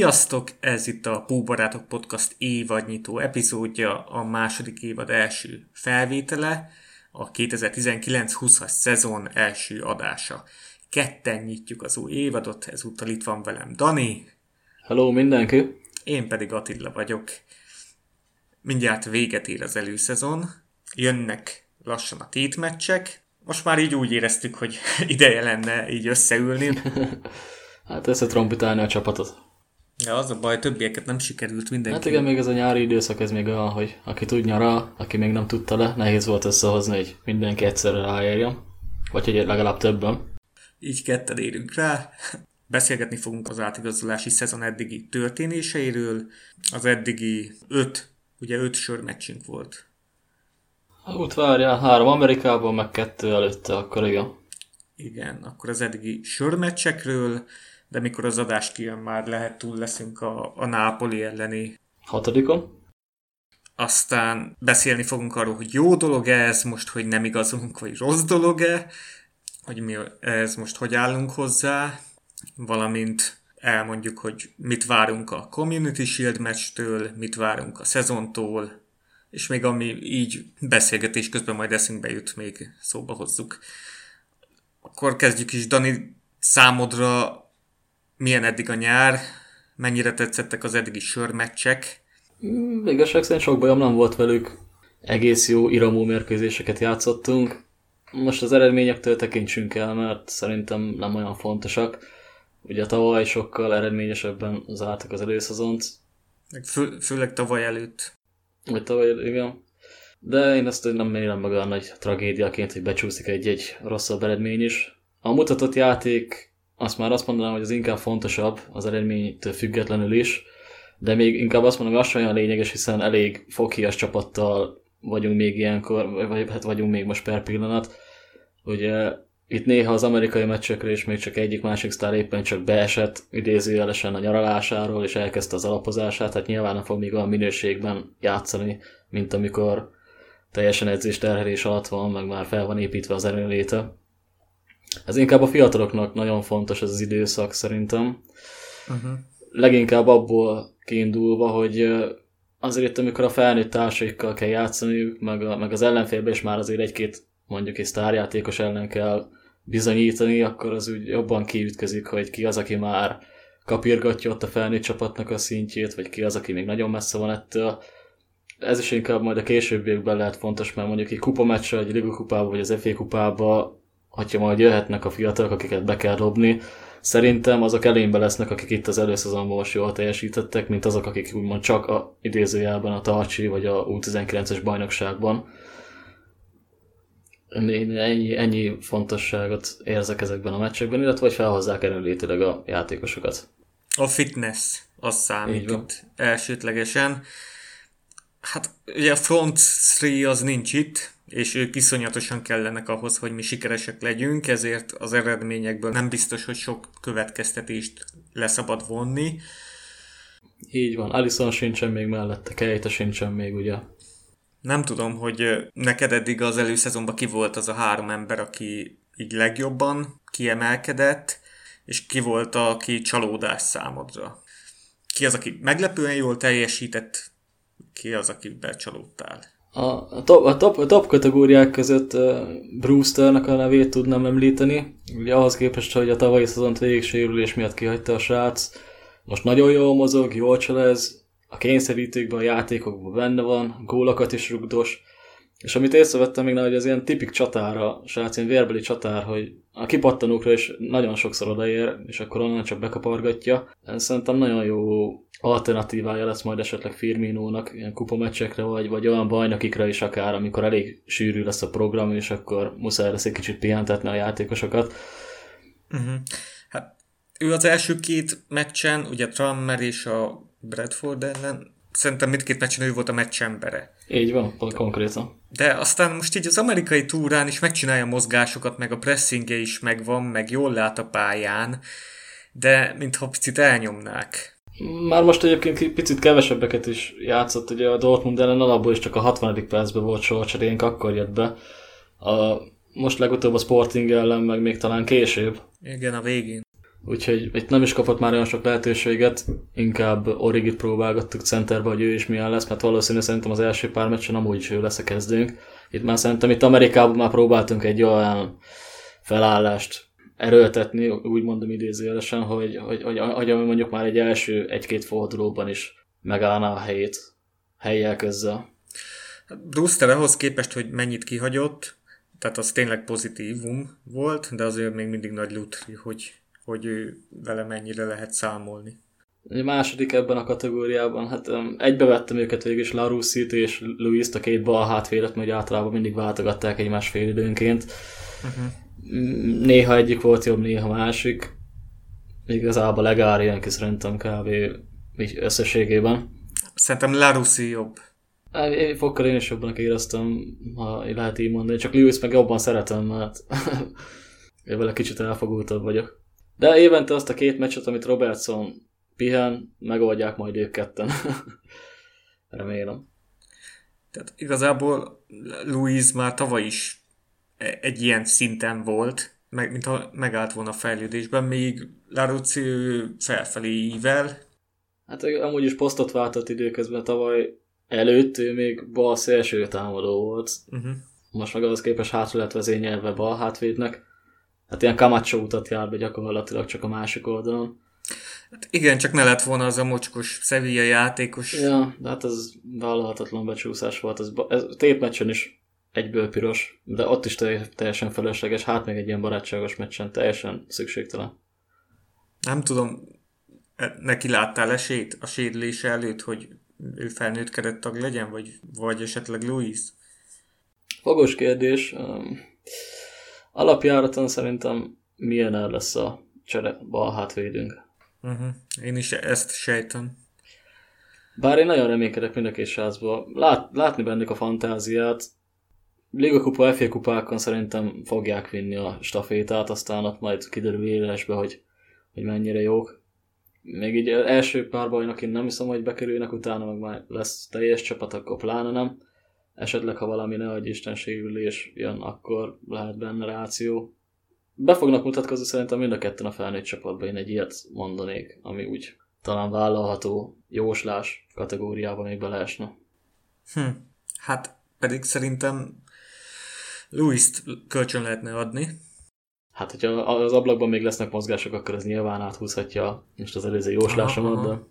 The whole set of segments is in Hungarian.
Sziasztok! Ez itt a Púbarátok Podcast évadnyitó epizódja, a második évad első felvétele, a 2019-20-as szezon első adása. Ketten nyitjuk az új évadot, ezúttal itt van velem Dani. Hello mindenki! Én pedig Attila vagyok. Mindjárt véget ér az előszezon, jönnek lassan a tétmeccsek, most már így úgy éreztük, hogy ideje lenne így összeülni. hát összetrombitálni a csapatot. Ja, az a baj, többieket nem sikerült mindenki. Hát igen, még ez a nyári időszak, ez még olyan, hogy aki tud nyara, aki még nem tudta le, nehéz volt összehozni, hogy mindenki egyszerre ráérjen. Vagy hogy legalább többen. Így ketten érünk rá. Beszélgetni fogunk az átigazolási szezon eddigi történéseiről. Az eddigi öt, ugye öt sörmeccsünk volt. Hát várjál, három Amerikában, meg kettő előtte, akkor igen. Igen, akkor az eddigi sörmeccsekről, de mikor az adás kijön, már lehet túl leszünk a, a Nápoli elleni. Hatodikon. Aztán beszélni fogunk arról, hogy jó dolog ez most, hogy nem igazunk, vagy rossz dolog-e, hogy mi ez most hogy állunk hozzá, valamint elmondjuk, hogy mit várunk a Community Shield meccstől, mit várunk a szezontól, és még ami így beszélgetés közben majd eszünkbe jut, még szóba hozzuk. Akkor kezdjük is, Dani, számodra milyen eddig a nyár, mennyire tetszettek az eddigi sörmeccsek? Mm, igazság szerint sok bajom nem volt velük. Egész jó iramú mérkőzéseket játszottunk. Most az eredményektől tekintsünk el, mert szerintem nem olyan fontosak. Ugye tavaly sokkal eredményesebben zártak az előszezont. Fő, főleg tavaly előtt. Vagy tavaly, igen. De én ezt nem mérem meg olyan nagy tragédiaként, hogy becsúszik egy-egy rosszabb eredmény is. A mutatott játék azt már azt mondanám, hogy az inkább fontosabb az eredménytől függetlenül is, de még inkább azt mondom, hogy az olyan lényeges, hiszen elég fokias csapattal vagyunk még ilyenkor, vagy hát vagyunk még most per pillanat. Ugye itt néha az amerikai meccsekre is még csak egyik másik sztár éppen csak beesett idézőjelesen a nyaralásáról, és elkezdte az alapozását, hát nyilván nem fog még olyan minőségben játszani, mint amikor teljesen edzés terhelés alatt van, meg már fel van építve az erőléte. Ez inkább a fiataloknak nagyon fontos ez az időszak szerintem. Uh-huh. Leginkább abból kiindulva, hogy azért amikor a felnőtt társaikkal kell játszani, meg, a, meg az ellenfélbe is már azért egy-két mondjuk egy sztárjátékos ellen kell bizonyítani, akkor az úgy jobban kiütközik, hogy ki az, aki már kapirgatja ott a felnőtt csapatnak a szintjét, vagy ki az, aki még nagyon messze van ettől. Ez is inkább majd a későbbiekben lehet fontos, mert mondjuk egy kupameccsre, egy ligakupába, vagy az FA kupába hogyha majd jöhetnek a fiatalok, akiket be kell dobni, szerintem azok elénybe lesznek, akik itt az előszezonban most jól teljesítettek, mint azok, akik úgymond csak a idézőjelben a Tarcsi vagy a U19-es bajnokságban. Ennyi, ennyi fontosságot érzek ezekben a meccsekben, illetve hogy felhozzák erőlétileg a játékosokat. A fitness, az számít itt elsődlegesen. Hát ugye a front 3 az nincs itt, és ők iszonyatosan kellenek ahhoz, hogy mi sikeresek legyünk, ezért az eredményekből nem biztos, hogy sok következtetést leszabad vonni. Így van, Alison sincsen még mellette, Keita sincsen még, ugye? Nem tudom, hogy neked eddig az előszezonban ki volt az a három ember, aki így legjobban kiemelkedett, és ki volt, aki csalódás számodra? Ki az, aki meglepően jól teljesített, ki az, aki becsalódtál? A top, a top, a top kategóriák között Brewsternek a nevét tudnám említeni. Ugye ahhoz képest, hogy a tavalyi szezont végig miatt kihagyta a srác. Most nagyon jól mozog, jól cselez, a kényszerítőkben, a játékokban benne van, gólokat is rugdos. És amit észrevettem még, hogy az ilyen tipik csatára, srác, ilyen vérbeli csatár, hogy a kipattanókra is nagyon sokszor odaér, és akkor onnan csak bekapargatja. Szerintem nagyon jó alternatívája lesz majd esetleg Firminónak ilyen kupameccsekre, vagy, vagy olyan bajnokikra is akár, amikor elég sűrű lesz a program, és akkor muszáj lesz egy kicsit pihentetni a játékosokat. Uh-huh. Hát ő az első két meccsen, ugye Trammer és a Bradford ellen, szerintem mindkét meccsen ő volt a meccs embere. Így van, konkrétan. De aztán most így az amerikai túrán is megcsinálja a mozgásokat, meg a pressingje is megvan, meg jól lát a pályán, de mintha picit elnyomnák. Már most egyébként picit kevesebbeket is játszott, ugye a Dortmund ellen alapból is csak a 60. percben volt sorcserénk, akkor jött be. A, most legutóbb a Sporting ellen, meg még talán később. Igen, a végén. Úgyhogy itt nem is kapott már olyan sok lehetőséget, inkább Origit próbálgattuk centerbe, hogy ő is milyen lesz, mert valószínűleg szerintem az első pár meccsen amúgy is ő lesz a kezdőnk. Itt már szerintem itt Amerikában már próbáltunk egy olyan felállást erőltetni, úgy mondom idézőjelesen, hogy, hogy, hogy, hogy, hogy mondjuk már egy első egy-két fordulóban is megállná a helyét, helyjel közzel. Brewster ahhoz képest, hogy mennyit kihagyott, tehát az tényleg pozitívum volt, de azért még mindig nagy lutri, hogy, hogy ő vele mennyire lehet számolni. A második ebben a kategóriában, hát um, egybevettem őket végül is Larussit és Luis-t a két bal hátvédet, mert általában mindig váltogatták egymás fél időnként. Uh-huh. Néha egyik volt jobb, néha másik. Igazából Legár ilyen kis szerintem kb. összességében. Szerintem Larussi jobb. Én fokkal én is jobban éreztem, ha lehet így mondani, csak Lewis meg jobban szeretem, mert én vele kicsit elfogultabb vagyok. De évente azt a két meccset, amit Robertson pihen, megoldják majd ők ketten. Remélem. Tehát igazából Louis már tavaly is e- egy ilyen szinten volt, meg, mintha megállt volna a fejlődésben, még Laruzzi felfelé ível. Hát amúgy is posztot váltott időközben tavaly előtt ő még bal szélső támadó volt. Uh-huh. Most meg az képes hátra lett vezényelve bal hátvédnek. Hát ilyen Camacho utat jár be gyakorlatilag csak a másik oldalon. Hát igen, csak ne lett volna az a mocskos Sevilla játékos. Ja, de hát ez vállalhatatlan becsúszás volt. Ez, ez tépmeccsen is egyből piros, de ott is teljesen felesleges, hát még egy ilyen barátságos meccsen teljesen szükségtelen. Nem tudom, e, neki láttál esélyt a sérülése előtt, hogy ő felnőtt kerettag legyen, vagy, vagy esetleg Louis? Fogos kérdés. Alapjáraton szerintem milyen el lesz a csere bal hátvédünk. Uh-huh. Én is ezt sejtem. Bár én nagyon reménykedek mind a két sázba. Lát, látni bennük a fantáziát. Liga kupa, FA kupákon szerintem fogják vinni a stafétát, aztán ott majd kiderül élesbe, hogy, hogy mennyire jók. Még így első pár bajnak én nem hiszem, hogy bekerülnek, utána meg már lesz teljes csapat, akkor pláne nem. Esetleg, ha valami ne adj Isten sérülés jön, akkor lehet benne ráció be fognak mutatkozni szerintem mind a ketten a felnőtt csapatban, én egy ilyet mondanék, ami úgy talán vállalható jóslás kategóriába még beleesne. Hm. Hát pedig szerintem Louis-t kölcsön lehetne adni. Hát, hogyha az ablakban még lesznek mozgások, akkor ez nyilván áthúzhatja most az előző jóslásomat, de...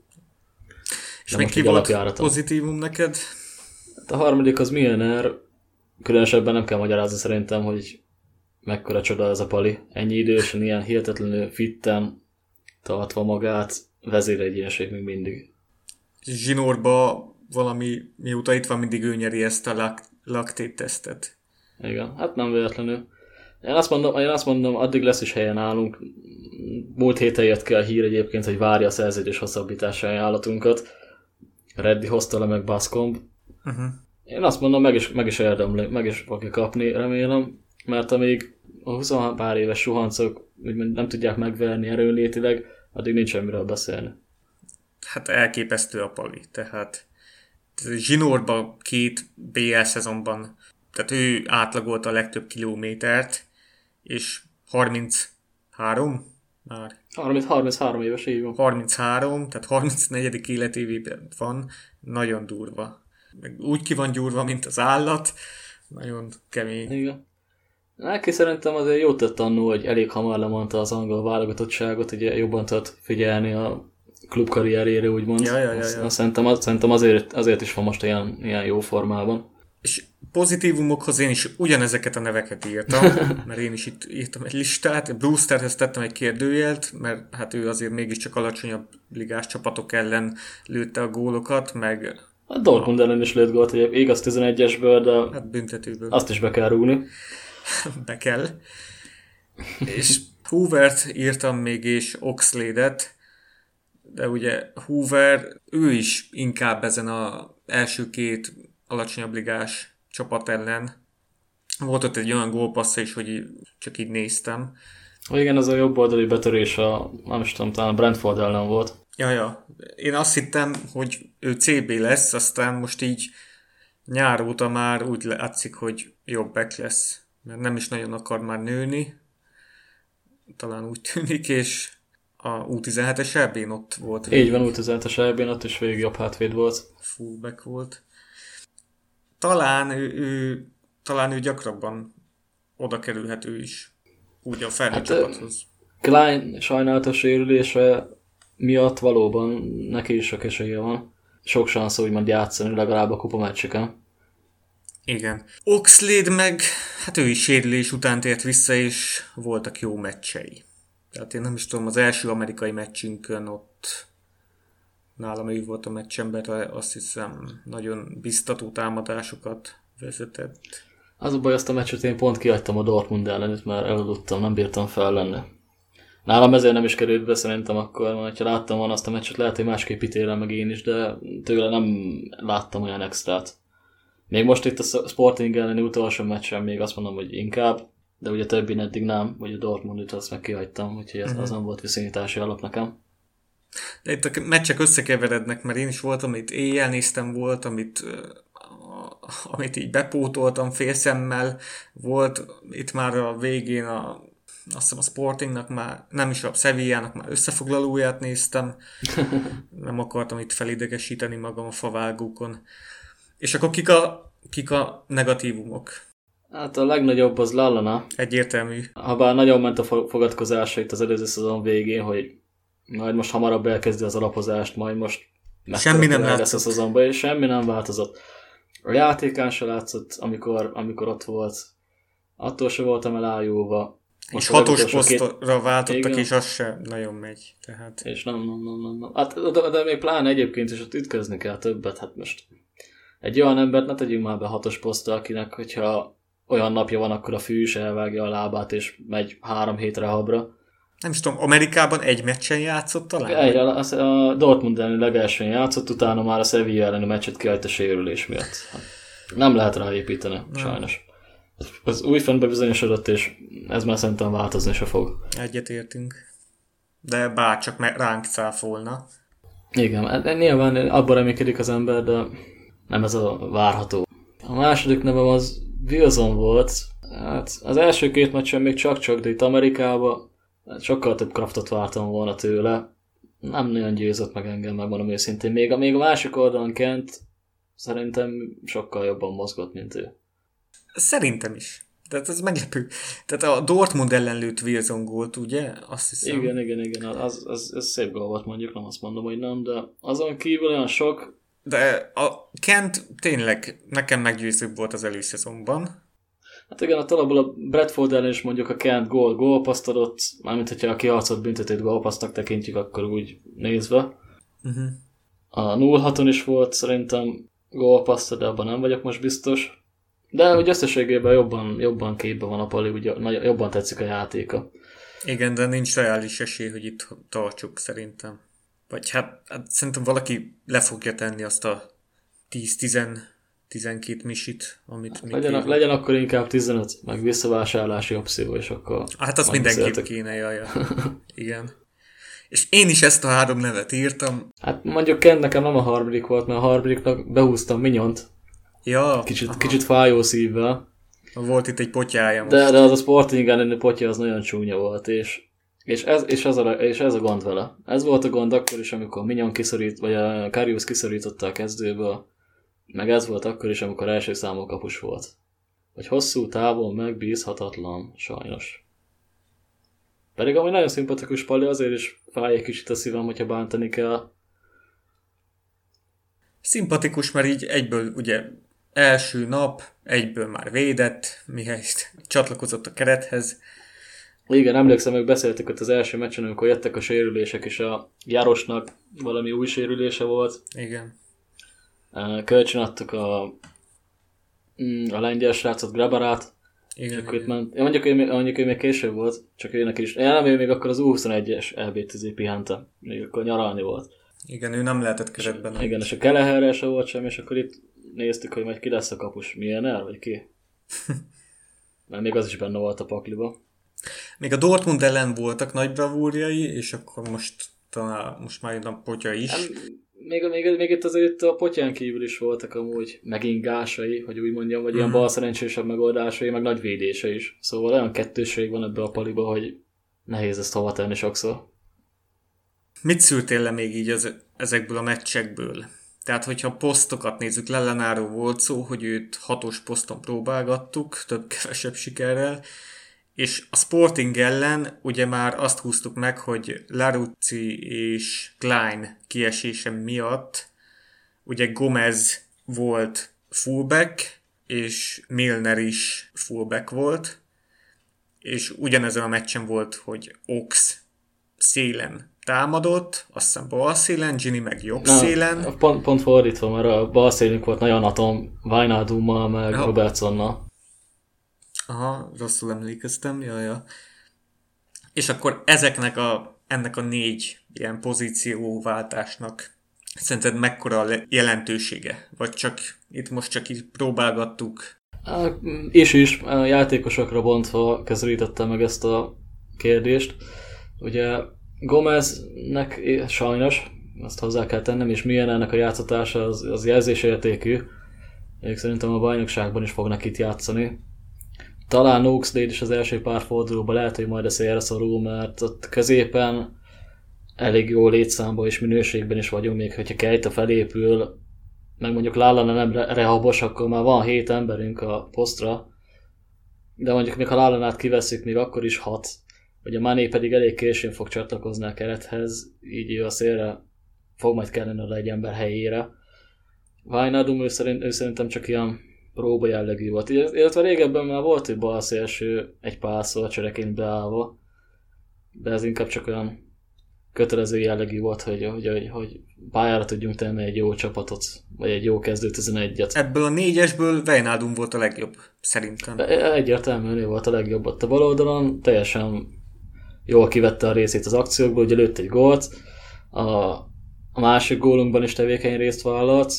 És még ki volt pozitívum neked? A harmadik az Milner, különösebben nem kell magyarázni szerintem, hogy mekkora csoda ez a pali. Ennyi idősen, ilyen hihetetlenül fitten tartva magát, vezéregyéneség még mindig. Zsinórba valami, mióta itt van, mindig ő nyeri ezt a lak, laktét tesztet. Igen, hát nem véletlenül. Én azt, mondom, én azt mondom, addig lesz is helyen állunk. Múlt héten jött ki a hír egyébként, hogy várja a szerződés hosszabbítása ajánlatunkat. Reddi hozta le meg Bascomb. Uh-huh. Én azt mondom, meg is, meg is érdemli, meg is fogja kapni, remélem mert amíg a 20 pár éves suhancok úgymond nem tudják megverni erőlétileg, addig nincs semmiről beszélni. Hát elképesztő a pali, tehát Zsinórban két BL szezonban, tehát ő átlagolta a legtöbb kilométert, és 33 már. 30, 33 éves így van. 33, tehát 34. életévében van, nagyon durva. Meg úgy ki van gyúrva, mint az állat, nagyon kemény. Igen. Neki szerintem azért jót tett annó, hogy elég hamar lemondta az angol válogatottságot, ugye jobban tudott figyelni a klub karrierjére, úgymond. Ja, ja, ja, ja. Szerintem, az, szerintem azért, azért is van most ilyen, ilyen jó formában. És pozitívumokhoz én is ugyanezeket a neveket írtam, mert én is itt írtam egy listát. Brewsterhez tettem egy kérdőjelt, mert hát ő azért mégiscsak alacsonyabb ligás csapatok ellen lőtte a gólokat, meg a Dortmund ellen is lőtt gólt, hogy igaz 11-esből, de hát büntetőből. azt is be kell rúgni. be kell. És Hoovert írtam még, és Oxlade-et, de ugye Hoover, ő is inkább ezen a első két alacsonyabb ligás csapat ellen. Volt ott egy olyan gólpassza is, hogy csak így néztem. Igen, az a jobb oldali betörés a, nem is tudom, talán a Brentford ellen volt. Ja, ja. Én azt hittem, hogy ő CB lesz, aztán most így nyár óta már úgy látszik, hogy jobb back lesz mert nem is nagyon akar már nőni, talán úgy tűnik, és a U17-es ebbén ott volt. Így van, U17-es ebbén ott is végig jobb hátvéd volt. Fullback volt. Talán ő, ő, talán ő gyakrabban oda kerülhető is. Úgy a felnőtt hát. Klein sajnálatos sérülése miatt valóban neki is sok esélye van. Sok szansz úgymond játszani legalább a kupa meccseken. Igen. Oxlade meg, hát ő is sérülés után tért vissza, és voltak jó meccsei. Tehát én nem is tudom, az első amerikai meccsünkön ott nálam ő volt a meccsember, azt hiszem nagyon biztató támadásokat vezetett. Az a baj, azt a meccset én pont kiadtam a Dortmund ellen, mert eladottam, nem bírtam fel lenni. Nálam ezért nem is került be szerintem akkor, mert ha láttam volna azt a meccset, lehet, hogy másképp ítélem meg én is, de tőle nem láttam olyan extrát. Még most itt a Sporting elleni utolsó meccsen még azt mondom, hogy inkább, de ugye többi eddig nem, hogy a Dortmundit azt meg kihagytam, úgyhogy ez, az nem volt viszonyítási alap nekem. De itt a meccsek összekeverednek, mert én is voltam, amit éjjel néztem, volt, amit, amit így bepótoltam félszemmel, volt itt már a végén a azt hiszem a Sportingnak már, nem is a Sevillának már összefoglalóját néztem, nem akartam itt felidegesíteni magam a favágókon. És akkor kik a, kik a negatívumok? Hát a legnagyobb az Lallana. Egyértelmű. Habár nagyon ment a fogadkozása itt az előző szezon végén, hogy majd most hamarabb elkezdi az alapozást, majd most semmi nem látszott. a szezonban, és semmi nem változott. A játékán se látszott, amikor, amikor ott volt. Attól se voltam elájulva. És hatos posztra váltottak, Igen. és az se nagyon megy. Tehát... És nem, nem, nem, nem. nem. Hát, de, de még pláne egyébként is ott ütközni kell többet. Hát most egy olyan embert ne tegyünk már be hatos posztra, akinek, hogyha olyan napja van, akkor a fű is elvágja a lábát, és megy három hétre habra. Nem is tudom, Amerikában egy meccsen játszott talán? Egy, a, a Dortmund elleni legelsőn játszott, utána már a Sevilla elleni meccset kiállt a sérülés miatt. Nem lehet rá építeni, nem. sajnos az új fent bebizonyosodott, és ez már szerintem változni se fog. Egyetértünk. De bárcsak ránk cáfolna. Igen, hát nyilván abban reménykedik az ember, de nem ez a várható. A második nevem az Wilson volt. Hát az első két meccsen még csak-csak, de itt Amerikában sokkal több kraftot vártam volna tőle. Nem nagyon győzött meg engem, megmondom őszintén. Még a, még a másik oldalon Kent szerintem sokkal jobban mozgott, mint ő. Szerintem is. Tehát ez meglepő. Tehát a Dortmund ellen lőtt Wilson gólt, ugye? Azt hiszem. Igen, igen, igen. Az, az, az szép gól volt mondjuk, nem azt mondom, hogy nem, de azon kívül olyan sok... De a Kent tényleg nekem meggyőzőbb volt az előszezonban. Hát igen, a talapból a Bradford ellen is mondjuk a Kent gól gólpaszt adott, mármint hogyha a kiharcolt büntetét gólpasztnak tekintjük, akkor úgy nézve. Uh-huh. A 0-6-on is volt szerintem gólpaszt, de abban nem vagyok most biztos. De úgy összességében jobban, jobban képbe van a Pali, ugye jobban tetszik a játéka. Igen, de nincs reális esély, hogy itt tartsuk szerintem. Vagy hát, hát szerintem valaki le fogja tenni azt a 10-12 misit, amit legyen, a, legyen akkor inkább 15, meg visszavásárlási opció, és akkor... Hát azt mindenképp kéne, jaj, Igen. És én is ezt a három nevet írtam. Hát mondjuk Ken nekem nem a harmadik volt, mert a harmadiknak behúztam Minyont, Ja. Kicsit, kicsit fájó szívvel. Volt itt egy potyája most. De, de az a Sporting elleni potya az nagyon csúnya volt, és, és, ez, és, ez a, és ez a gond vele. Ez volt a gond akkor is, amikor Minyon kiszorít, vagy a Karius kiszorította a kezdőből, meg ez volt akkor is, amikor első számú kapus volt. Hogy hosszú távon megbízhatatlan, sajnos. Pedig ami nagyon szimpatikus Pali, azért is fáj egy kicsit a szívem, hogyha bántani kell. Szimpatikus, mert így egyből ugye első nap egyből már védett, mihelyest csatlakozott a kerethez. Igen, emlékszem, hogy beszéltük ott az első meccsen, amikor jöttek a sérülések, és a Jarosnak valami új sérülése volt. Igen. Kölcsön adtuk a, mm, a lengyel srácot, Grabarát, igen, igen. Ment. Mondjuk, még, mondjuk, hogy még később volt, csak őnek is. Én nem, ő még akkor az U21-es LB10 pihente, még akkor nyaralni volt. Igen, ő nem lehetett keretben. Igen, és a Keleherre se volt sem, és akkor itt néztük, hogy majd ki lesz a kapus. Milyen el, vagy ki? Mert még az is benne volt a pakliba. Még a Dortmund ellen voltak nagy bravúrjai, és akkor most talán most már a potya is. Nem, még, még, még itt azért a potyán kívül is voltak amúgy megingásai, hogy úgy mondjam, vagy ilyen mhm. bal szerencsésebb megoldásai, meg nagy védése is. Szóval olyan kettőség van ebbe a paliba, hogy nehéz ezt hova tenni sokszor. Mit szültél le még így az, ezekből a meccsekből? Tehát, hogyha posztokat nézzük, Lellenáról volt szó, hogy őt hatos poszton próbálgattuk, több-kevesebb sikerrel, és a Sporting ellen ugye már azt húztuk meg, hogy Laruzzi és Klein kiesése miatt ugye Gomez volt fullback, és Milner is fullback volt, és ugyanezen a meccsen volt, hogy Ox szélen támadott, azt hiszem bal szélen, Gini meg jobb Na, szélen. Pont, pont fordítva, mert a bal szélünk volt nagyon atom, Wijnaldummal, meg ja. Robertsonnal. Aha, rosszul emlékeztem, ja, ja. És akkor ezeknek a, ennek a négy ilyen pozícióváltásnak szerinted mekkora a jelentősége? Vagy csak itt most csak így próbálgattuk? És is, játékosokra bontva közelítettem meg ezt a kérdést. Ugye Gomeznek sajnos, azt hozzá kell tennem, és milyen ennek a játszatása az, az jelzésértékű. Ők szerintem a bajnokságban is fognak itt játszani. Talán Oakslade is az első pár fordulóban lehet, hogy majd a szélre szorul, mert ott középen elég jó létszámban és minőségben is vagyunk, még hogyha Kejta felépül, meg mondjuk Lallana nem rehabos, akkor már van hét emberünk a posztra, de mondjuk még ha Lallanát kiveszik, még akkor is hat, hogy a Mané pedig elég későn fog csatlakozni a kerethez, így ő a szélre fog majd kellene egy ember helyére. Wijnaldum ő, szerint, ő szerintem csak ilyen próba jellegű volt. Illetve régebben már volt egy bal szélső egy pászol csereként beállva, de ez inkább csak olyan kötelező jellegű volt, hogy, hogy, hogy, hogy pályára tudjunk tenni egy jó csapatot, vagy egy jó kezdő 11-et. Ebből a négyesből Wijnaldum volt a legjobb, szerintem. E, egyértelműen ő volt a legjobb ott a bal oldalon, teljesen jól kivette a részét az akciókból, ugye lőtt egy gólt, a, a másik gólunkban is tevékeny részt vállalt,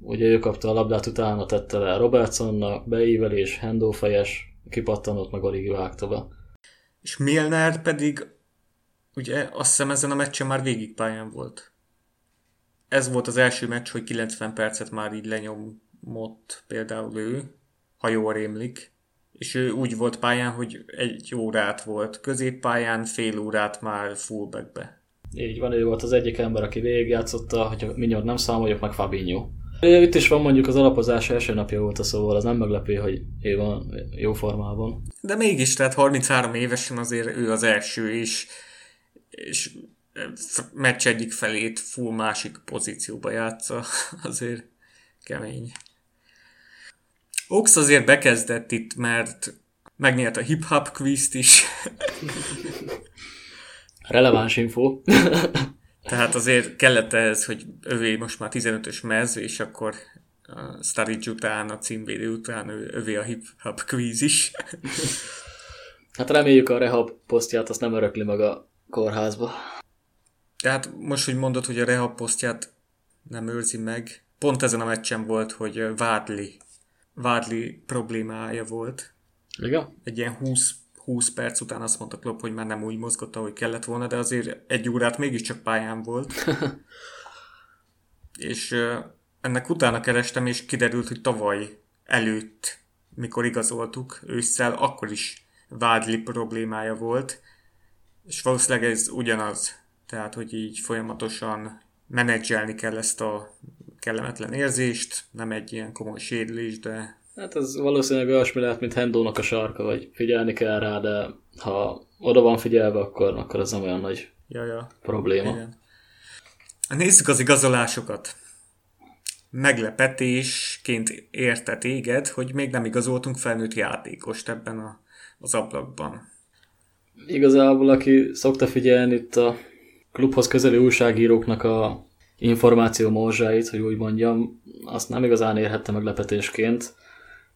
ugye ő kapta a labdát, utána tette le Robertsonnak, beívelés, hendófejes, kipattanott, meg Origi vágta be. És Milner pedig ugye azt hiszem ezen a meccsen már végig pályán volt. Ez volt az első meccs, hogy 90 percet már így lenyomott például ő, ha jól rémlik. És ő úgy volt pályán, hogy egy órát volt középpályán, fél órát már fullbackbe. Így van, ő volt az egyik ember, aki végigjátszotta, hogyha mindjárt nem számoljuk, meg Fabinho. Itt is van mondjuk az alapozás első napja volt a szóval, az nem meglepő, hogy ő van jó formában. De mégis, tehát 33 évesen azért ő az első, és és meccs egyik felét full másik pozícióba játsza, azért kemény. Ox azért bekezdett itt, mert megnyert a hip-hop quizt is. Releváns info. Tehát azért kellett ez, hogy övé most már 15-ös mez, és akkor a Sturridge után, a címvédő után övé a hip-hop quiz is. Hát reméljük a rehab posztját, azt nem örökli maga kórházba. Tehát most, hogy mondod, hogy a rehab posztját nem őrzi meg, pont ezen a meccsen volt, hogy Vádli, Vádli problémája volt. Igen? Egy ilyen 20, 20 perc után azt mondta Klopp, hogy már nem úgy mozgott, ahogy kellett volna, de azért egy órát mégiscsak pályán volt. és ennek utána kerestem, és kiderült, hogy tavaly előtt, mikor igazoltuk ősszel, akkor is Vádli problémája volt, és valószínűleg ez ugyanaz. Tehát, hogy így folyamatosan menedzselni kell ezt a kellemetlen érzést, nem egy ilyen komoly sérülés, de... Hát ez valószínűleg olyasmi lehet, mint Hendónak a sarka, vagy figyelni kell rá, de ha oda van figyelve, akkor, akkor ez nem olyan nagy ja, ja. probléma. Igen. Nézzük az igazolásokat. Meglepetésként érte téged, hogy még nem igazoltunk felnőtt játékost ebben a, az ablakban igazából, aki szokta figyelni itt a klubhoz közeli újságíróknak a információ morzsáit, hogy úgy mondjam, azt nem igazán érhette meglepetésként.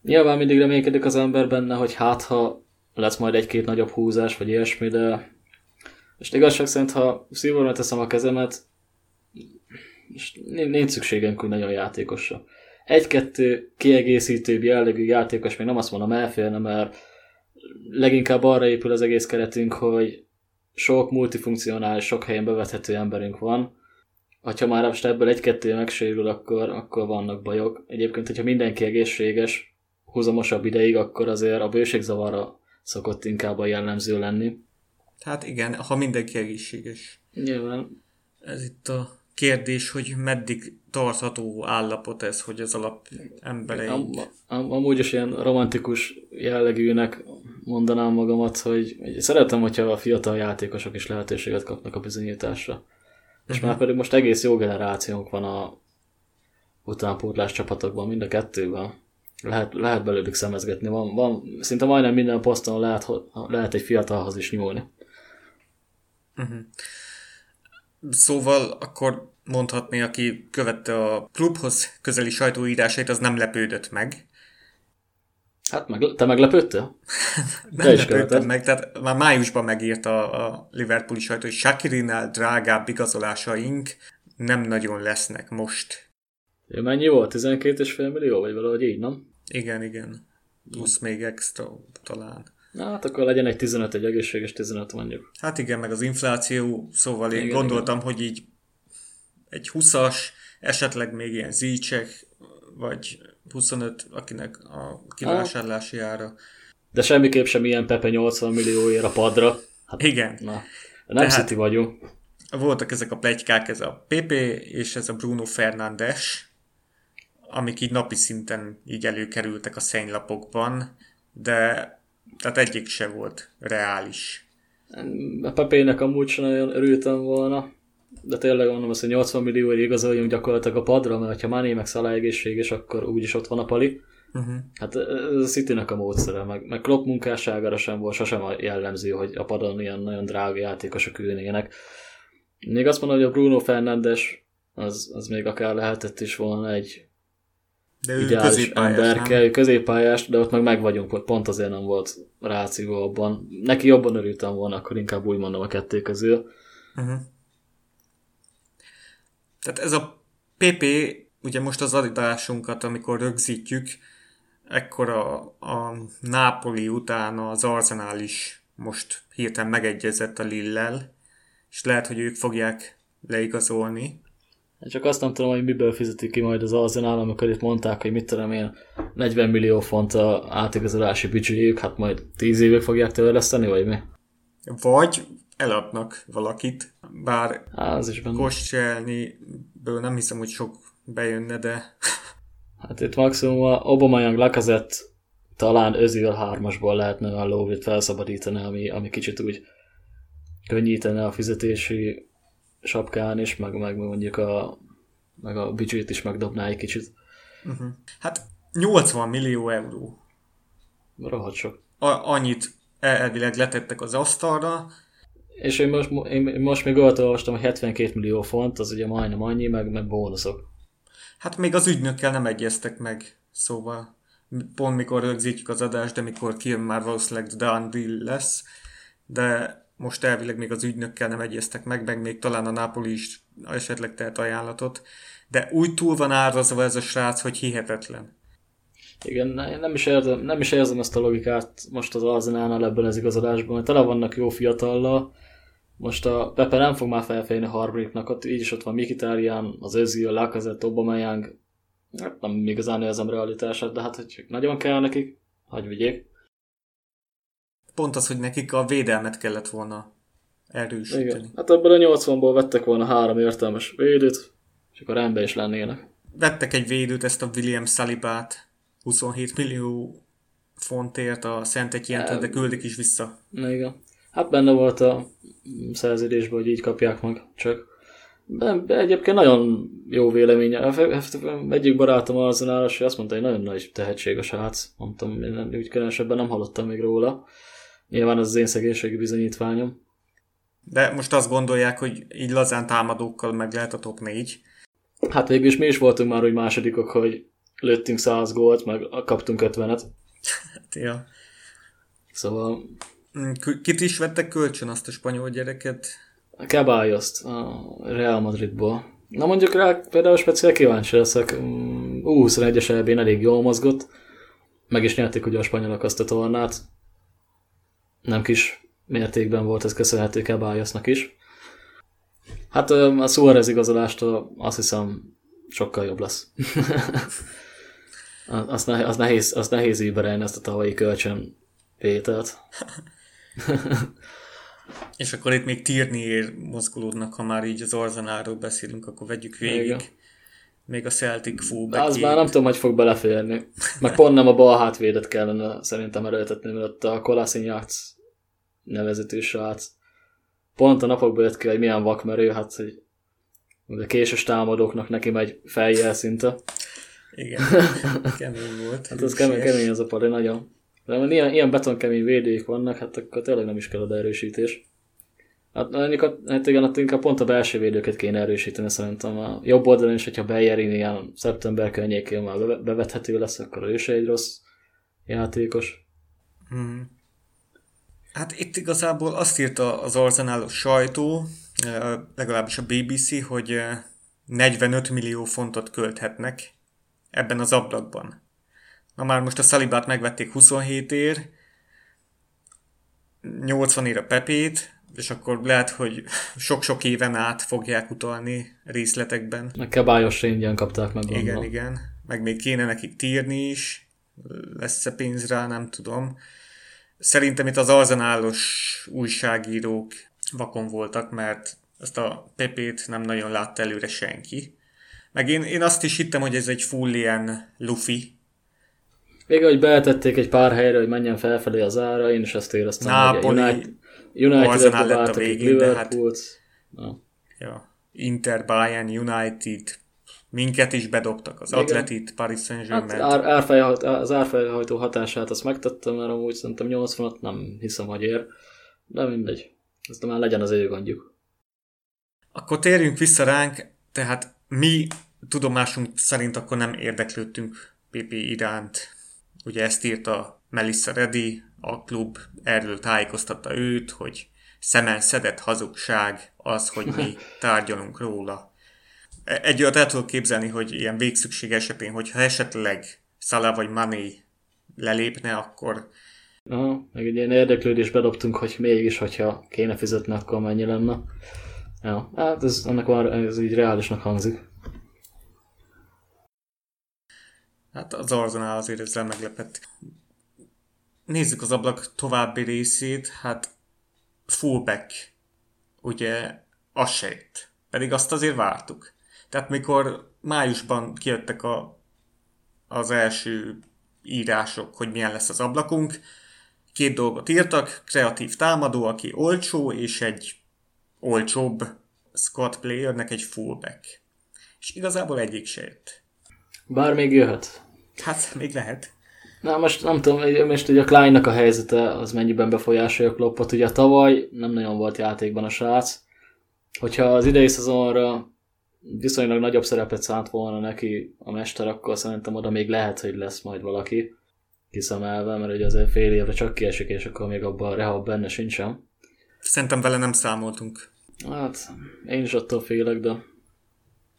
Nyilván mindig reménykedik az ember benne, hogy hát ha lesz majd egy-két nagyobb húzás, vagy ilyesmi, de és igazság szerint, ha szívóra teszem a kezemet, és nincs szükségünk úgy nagyon játékosra. Egy-kettő kiegészítőbb jellegű játékos, még nem azt mondom elférne, mert leginkább arra épül az egész keretünk, hogy sok multifunkcionális, sok helyen bevethető emberünk van. Ha már most ebből egy-kettő megsérül, akkor, akkor vannak bajok. Egyébként, hogyha mindenki egészséges, húzamosabb ideig, akkor azért a bőségzavara szokott inkább a jellemző lenni. Hát igen, ha mindenki egészséges. Nyilván. ez itt a kérdés, hogy meddig tartható állapot ez, hogy az alap embereink... Am, am, amúgy is ilyen romantikus jellegűnek mondanám magamat, hogy, hogy szeretem, hogyha a fiatal játékosok is lehetőséget kapnak a bizonyításra. És uh-huh. már pedig most egész jó generációnk van a utánpótlás csapatokban, mind a kettőben. Lehet, lehet belőlük szemezgetni. Van, van, szinte majdnem minden poszton lehet, lehet egy fiatalhoz is nyúlni. Uh-huh. Szóval akkor mondhatni, aki követte a klubhoz közeli sajtóírásait, az nem lepődött meg. Hát meg, te meglepődtél? nem te lepődtem meg, tehát már májusban megírta a Liverpooli sajtó, hogy Shakirinál drágább igazolásaink nem nagyon lesznek most. Ja, mennyi volt? 12,5 millió, vagy valahogy így, nem? Igen, igen. Plusz még extra talán. Na, hát akkor legyen egy 15, egy egészséges 15 mondjuk. Hát igen, meg az infláció, szóval én igen, gondoltam, igen. hogy így egy 20-as, esetleg még ilyen zícsek, vagy 25, akinek a kivásárlási ára. De semmiképp sem ilyen Pepe 80 millióért a padra. Hát, Igen. Na, nem City vagyunk. Voltak ezek a plegykák, ez a PP és ez a Bruno Fernandes, amik így napi szinten így előkerültek a szennylapokban, de tehát egyik se volt reális. A Pepének amúgy sem nagyon örültem volna, de tényleg mondom azt, hogy 80 millió igazoljunk gyakorlatilag a padra, mert ha Mané meg Salah egészséges, akkor úgyis ott van a pali. Uh-huh. Hát ez a city a módszere, meg, meg Klopp munkásságára sem volt sosem jellemző, hogy a padon ilyen nagyon drága játékosok ülnének. Még azt mondom, hogy a Bruno Fernandes az, az még akár lehetett is volna egy de ő ideális emberke, ő középpályás, de ott meg meg vagyunk, hogy pont azért nem volt ráció abban. Neki jobban örültem volna, akkor inkább úgy mondom a kettő közül. Uh-huh. Tehát ez a PP, ugye most az adásunkat, amikor rögzítjük, ekkor a, a Nápoli után az Arsenal is most hirtelen megegyezett a Lillel, és lehet, hogy ők fogják leigazolni. Csak azt nem tudom, hogy miből fizetik ki majd az Arsenal, amikor itt mondták, hogy mit tudom én, 40 millió font a átigazolási büdzséjük, hát majd 10 évig fogják törleszteni, vagy mi? Vagy eladnak valakit, bár az is Koscielnyből nem hiszem, hogy sok bejönne, de... Hát itt maximum a Aubameyang Lacazette talán Özil hármasból lehetne a lóvét felszabadítani, ami, ami kicsit úgy könnyítene a fizetési sapkán is, meg, meg mondjuk a, meg a büdzsét is megdobná egy kicsit. Uh-huh. Hát 80 millió euró. Rohadt sok. A- annyit elvileg letettek az asztalra, és én most, én most még olyat olvastam, hogy 72 millió font, az ugye majdnem annyi, meg, meg bónuszok. Hát még az ügynökkel nem egyeztek meg, szóval pont mikor rögzítjük az adást, de mikor kijön már valószínűleg done deal lesz, de most elvileg még az ügynökkel nem egyeztek meg, meg még talán a Napoli is esetleg tehet ajánlatot, de úgy túl van árazva ez a srác, hogy hihetetlen. Igen, nem is, érzem, nem is érzem ezt a logikát most az Arzenálnál ebben az igazolásban, mert tele vannak jó fiatallal, most a Pepe nem fog már felfejni harmadiknak, ott így is ott van Mikitarian, az Özil, a Lacazette, Aubameyang, hát nem igazán érzem realitását, de hát hogy nagyon kell nekik, hagyj vigyék. Pont az, hogy nekik a védelmet kellett volna erősíteni. Igen. Hát ebből a 80-ból vettek volna három értelmes védőt, és akkor rendben is lennének. Vettek egy védőt, ezt a William Salibát, 27 millió fontért a Szent Etientől, de küldik is vissza. Igen. Hát benne volt a szerződésben, hogy így kapják meg, csak de, egyébként nagyon jó véleménye. Egyik barátom az hogy azt mondta, hogy nagyon nagy tehetség a srác. Mondtam, én úgy különösebben nem hallottam még róla. Nyilván az az én szegénységi bizonyítványom. De most azt gondolják, hogy így lazán támadókkal meg lehet a top 4. Hát végül is mi is voltunk már úgy másodikok, hogy lőttünk 100 gólt, meg kaptunk 50-et. Hát, ja. Szóval kit is vettek kölcsön azt a spanyol gyereket? A Cabályoszt, a Real Madridból. Na mondjuk rá például speciál kíváncsi leszek. U21-es elbén elég jól mozgott. Meg is nyerték ugye a spanyolok azt a tornát. Nem kis mértékben volt ez köszönhető Cabályosnak is. Hát a Suarez igazolástól azt hiszem sokkal jobb lesz. az, nehéz, az, nehéz, nehéz ezt a tavalyi kölcsön vételt. És akkor itt még Tierney mozgolódnak, ha már így az Arzenáról beszélünk, akkor vegyük végig. Igen. Még a Celtic fullback Az már nem tudom, hogy fog beleférni. Meg pont nem a bal hátvédet kellene szerintem erőltetni, mert ott a Kolassinyac nevezetű srác. Pont a napokban jött ki, hogy milyen vakmerő, hát hogy a késős támadóknak neki megy feljel szinte. Igen, kemény volt. hát az kemény, kemény az a pali, nagyon. De ha ilyen, ilyen betonkemény védőik vannak, hát akkor tényleg nem is kell az erősítés. Hát, hát igen, hát inkább pont a belső védőket kéne erősíteni szerintem. A jobb oldalon is, hogyha Bejerin ilyen szeptember környékén már bevethető lesz, akkor ő se egy rossz játékos. Hmm. Hát itt igazából azt írta az arzenálos sajtó, legalábbis a BBC, hogy 45 millió fontot költhetnek ebben az ablakban. Na már most a Szalibát megvették 27 ér, 80 ér a Pepét, és akkor lehet, hogy sok-sok éven át fogják utalni részletekben. Meg kebályos ingyen kapták meg. Igen, gondolom. igen. Meg még kéne nekik tírni is. Lesz-e pénz rá, nem tudom. Szerintem itt az arzenálos újságírók vakon voltak, mert ezt a Pepét nem nagyon látta előre senki. Meg én, én azt is hittem, hogy ez egy full ilyen lufi. Még hogy betették egy pár helyre, hogy menjen felfelé az ára, én is ezt éreztem. Napoli, United, United lett a végén, de hát... Na. Ja. Inter, Bayern, United, minket is bedobtak, az Atletit, Paris Saint-Germain. Hát ár, árfejhajt, az árfejhajtó hatását azt megtettem, mert amúgy szerintem 80 nem hiszem, hogy ér. De mindegy. Ezt már legyen az ő gondjuk. Akkor térjünk vissza ránk, tehát mi tudomásunk szerint akkor nem érdeklődtünk PP iránt. Ugye ezt írta Melissa Reddy, a klub erről tájékoztatta őt, hogy szemen szedett hazugság az, hogy mi tárgyalunk róla. Egy olyat el tudok képzelni, hogy ilyen végszükség esetén, hogyha esetleg Szala vagy Mané lelépne, akkor... Aha, meg egy ilyen érdeklődést bedobtunk, hogy mégis, hogyha kéne fizetni, akkor mennyi lenne. Ja, hát ez, ennek már ez így reálisnak hangzik. Hát az Arzenál azért ezzel meglepett. Nézzük az ablak további részét, hát fullback, ugye az se. Pedig azt azért vártuk. Tehát mikor májusban kijöttek a, az első írások, hogy milyen lesz az ablakunk, két dolgot írtak, kreatív támadó, aki olcsó, és egy olcsóbb squad playernek egy fullback. És igazából egyik se jött. Bár még jöhet. Hát, még lehet. Na most nem tudom, most ugye a Kleinnak a helyzete az mennyiben befolyásolja Kloppot. Ugye tavaly nem nagyon volt játékban a srác. Hogyha az idei szezonra viszonylag nagyobb szerepet szánt volna neki a mester, akkor szerintem oda még lehet, hogy lesz majd valaki kiszemelve, mert ugye azért fél évre csak kiesik, és akkor még abban a rehab benne sincsen. Szerintem vele nem számoltunk. Hát, én is attól félek, de...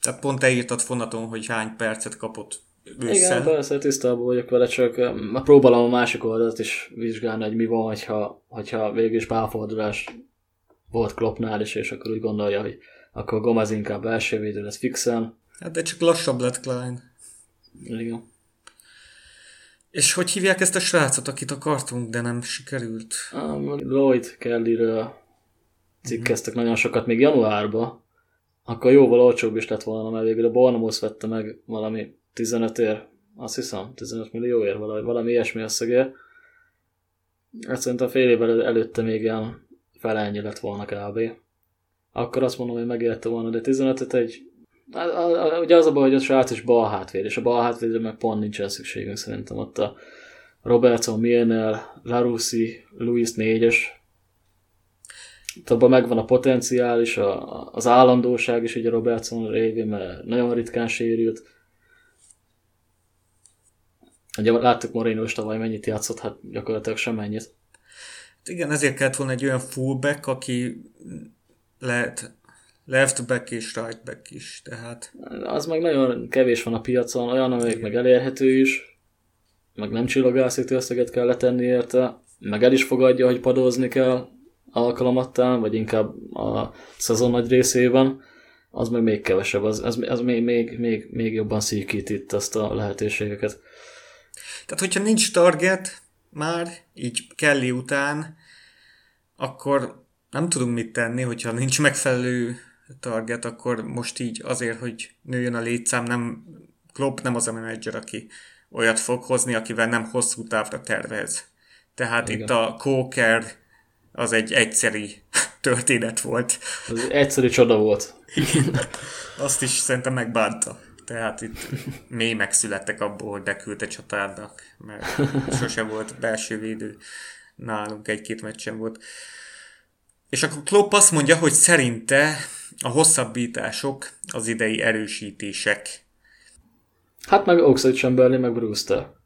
Tehát pont te írtad fonaton, hogy hány percet kapott ősszel. Igen, persze, tisztában vagyok vele, csak próbálom a másik oldalt is vizsgálni, hogy mi van, hogyha, hogyha végül is pálfordulás volt Kloppnál is, és akkor úgy gondolja, hogy akkor Gomez inkább első védő lesz fixen. Hát de csak lassabb lett Klein. Igen. És hogy hívják ezt a srácot, akit akartunk, de nem sikerült? Um, Lloyd Kellyről cikkeztek mm-hmm. nagyon sokat még januárban, akkor jóval olcsóbb is lett volna, mert végül a Bournemouth vette meg valami 15 ér, azt hiszem, 15 millióért, valami, valami ilyesmi összegér. Hát szerintem fél évvel előtte még ilyen fele ennyi lett volna kb. Akkor azt mondom, hogy megérte volna, de 15-et egy Ugye az a baj, hogy a srác is bal hátvéd, és a bal hátvédre meg pont nincsen szükségünk szerintem ott a Robertson, Milner, Larussi, Luis 4-es. Abban megvan a potenciál is, a, az állandóság is ugye Robertson révén, mert nagyon ritkán sérült. Ugye láttuk Moreno is tavaly mennyit játszott, hát gyakorlatilag sem mennyit. Hát igen, ezért kellett volna egy olyan fullback, aki lehet left back és right back is, tehát... Az meg nagyon kevés van a piacon, olyan, amelyik meg elérhető is, meg nem csillagászítő összeget kell letenni érte, meg el is fogadja, hogy padozni kell alkalomattán, vagy inkább a szezon nagy részében, az meg még kevesebb, az, az, az még, még, még, még jobban szűkít itt ezt a lehetőségeket. Tehát, hogyha nincs target már, így Kelly után, akkor nem tudunk mit tenni, hogyha nincs megfelelő target, akkor most így azért, hogy nőjön a létszám, nem Klopp nem az a menedzser, aki olyat fog hozni, akivel nem hosszú távra tervez. Tehát Igen. itt a Coker az egy egyszeri történet volt. Az egy egyszerű csoda volt. Azt is szerintem megbánta. Tehát itt mély megszülettek abból, hogy beküldte csatárnak, mert sose volt belső védő nálunk, egy-két meccsen volt. És akkor Klopp azt mondja, hogy szerinte a hosszabbítások az idei erősítések. Hát meg Oxford Chamberlain, meg Brewster.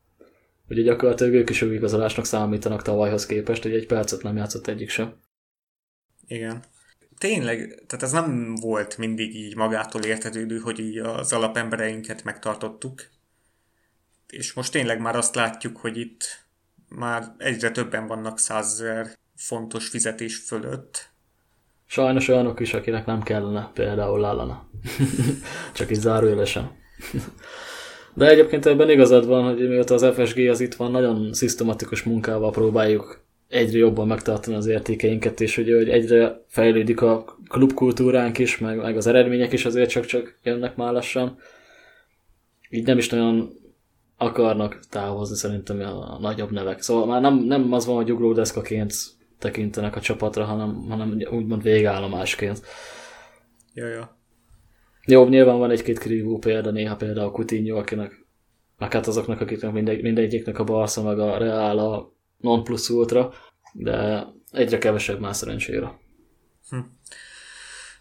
Ugye gyakorlatilag ők is igazolásnak számítanak tavalyhoz képest, hogy egy percet nem játszott egyik sem. Igen. Tényleg, tehát ez nem volt mindig így magától értetődő, hogy így az alapembereinket megtartottuk. És most tényleg már azt látjuk, hogy itt már egyre többen vannak százezer fontos fizetés fölött. Sajnos olyanok is, akinek nem kellene, például Lallana. Csak így zárójelesen. De egyébként ebben igazad van, hogy mióta az FSG az itt van, nagyon szisztematikus munkával próbáljuk egyre jobban megtartani az értékeinket, és ugye, hogy egyre fejlődik a klubkultúránk is, meg, meg az eredmények is azért csak-csak jönnek már lassan. Így nem is nagyon akarnak távozni szerintem a, nagyobb nevek. Szóval már nem, nem az van, hogy ugródeszkaként tekintenek a csapatra, hanem, hanem úgymond végállomásként. Ja, ja. Jó, nyilván van egy-két krívó példa, néha például Coutinho, akinek, meg hát azoknak, akiknek mindegy, mindegyiknek a Barca meg a Real a non plus ultra, de egyre kevesebb már szerencsére. Hm.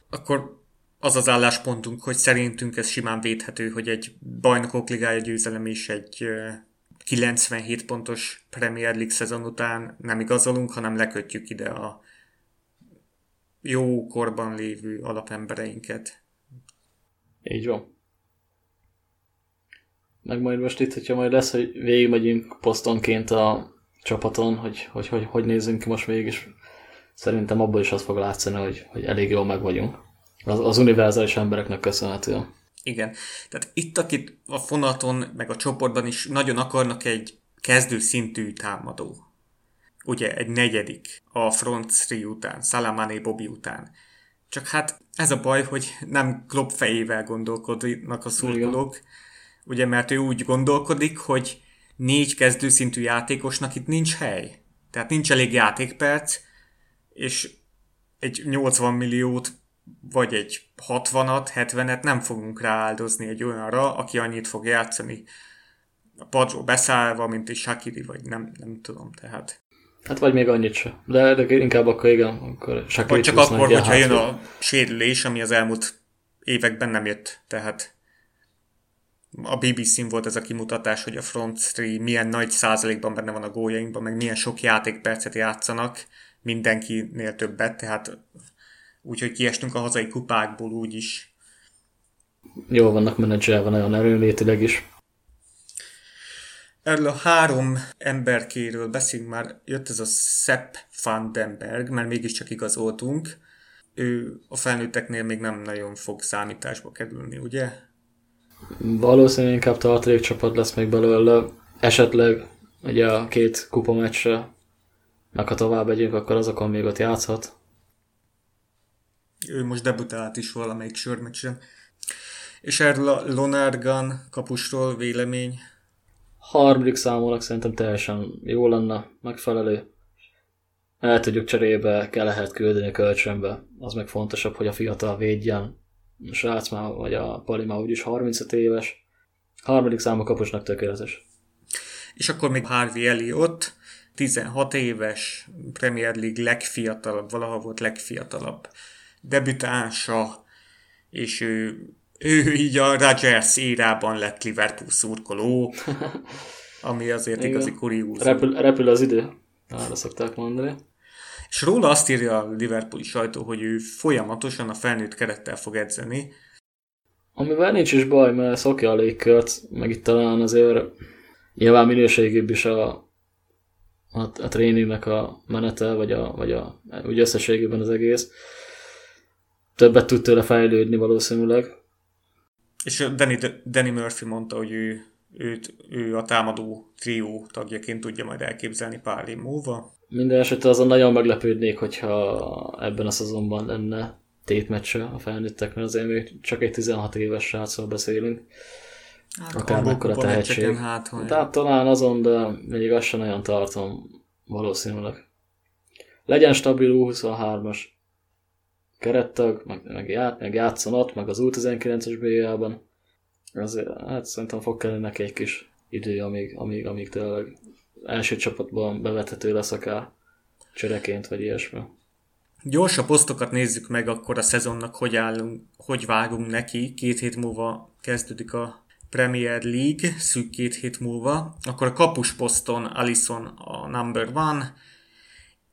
Akkor az az álláspontunk, hogy szerintünk ez simán védhető, hogy egy bajnokok ligája győzelem és egy 97 pontos Premier League szezon után nem igazolunk, hanem lekötjük ide a jó korban lévő alapembereinket. Így van. Meg majd most itt, hogyha majd lesz, hogy végigmegyünk posztonként a csapaton, hogy hogy, hogy, hogy nézzünk ki most mégis. Szerintem abból is az fog látszani, hogy, hogy elég jól meg vagyunk. Az, az univerzális embereknek köszönhetően. Igen. Tehát itt, akit a fonaton, meg a csoportban is nagyon akarnak egy kezdő szintű támadó. Ugye egy negyedik a front three után, Salamane Bobby után. Csak hát ez a baj, hogy nem Klopp fejével gondolkodnak a szurkolók, ugye mert ő úgy gondolkodik, hogy négy kezdőszintű játékosnak itt nincs hely. Tehát nincs elég játékperc, és egy 80 milliót, vagy egy 60-at, 70-et nem fogunk rááldozni egy olyanra, aki annyit fog játszani a padról beszállva, mint egy Shakiri, vagy nem, nem tudom, tehát. Hát vagy még annyit se. De, de inkább akkor igen, akkor Shakiri Vagy csak akkor, hogyha jön a sérülés, ami az elmúlt években nem jött, tehát a BBC-n volt ez a kimutatás, hogy a front three milyen nagy százalékban benne van a góljainkban, meg milyen sok játékpercet játszanak, mindenkinél többet, tehát úgyhogy kiestünk a hazai kupákból úgy is. Jó vannak menedzselve nagyon erőnlétileg is. Erről a három emberkéről beszélünk már, jött ez a Sepp Vandenberg, mert mégiscsak igazoltunk. Ő a felnőtteknél még nem nagyon fog számításba kerülni, ugye? Valószínűleg inkább tartalék csapat lesz még belőle. Esetleg ugye a két kupa meccsre, meg ha tovább megyünk, akkor azokon még ott játszhat. Ő most debutált is valamelyik sörmeccsen. És erről a Lonargan kapusról vélemény? Harmadik számolak szerintem teljesen jó lenne, megfelelő. El tudjuk cserébe, kell lehet küldeni kölcsönbe. Az meg fontosabb, hogy a fiatal védjen a srác már, vagy a Pali már úgyis 35 éves. Harmadik számú kapusnak tökéletes. És akkor még Harvey Elliot, 16 éves, Premier League legfiatalabb, valaha volt legfiatalabb debütánsa, és ő, ő így a Rodgers érában lett Liverpool szurkoló, ami azért igazi kuriózum. Repül, repül az idő, arra szokták mondani. És róla azt írja a Liverpooli sajtó, hogy ő folyamatosan a felnőtt kerettel fog edzeni. Amivel nincs is baj, mert szokja a légkört, meg itt talán azért nyilván minőségébb is a, a, a tréningnek a menete, vagy, a, vagy a, úgy összességében az egész. Többet tud tőle fejlődni valószínűleg. És Danny, Danny Murphy mondta, hogy ő, őt, ő a támadó trió tagjaként tudja majd elképzelni pár év múlva. Minden esetre azon nagyon meglepődnék, hogyha ebben a szezonban lenne tétmeccse a felnőtteknél, azért még csak egy 16 éves srácról beszélünk. Hát, Akár mekkora tehetség. Hát, hogy... Tehát talán azon, de még azt sem nagyon tartom valószínűleg. Legyen stabil U23-as kerettag, meg, meg, ját, meg játszon ott, meg az U19-es BL-ben. Hát szerintem fog kelleni neki egy kis idő, amíg, amíg, amíg tényleg első csapatban bevethető lesz akár csereként, vagy ilyesmi. Gyorsabb posztokat nézzük meg akkor a szezonnak, hogy állunk, hogy vágunk neki. Két hét múlva kezdődik a Premier League, szűk két hét múlva. Akkor a kapus poszton Alison a number one,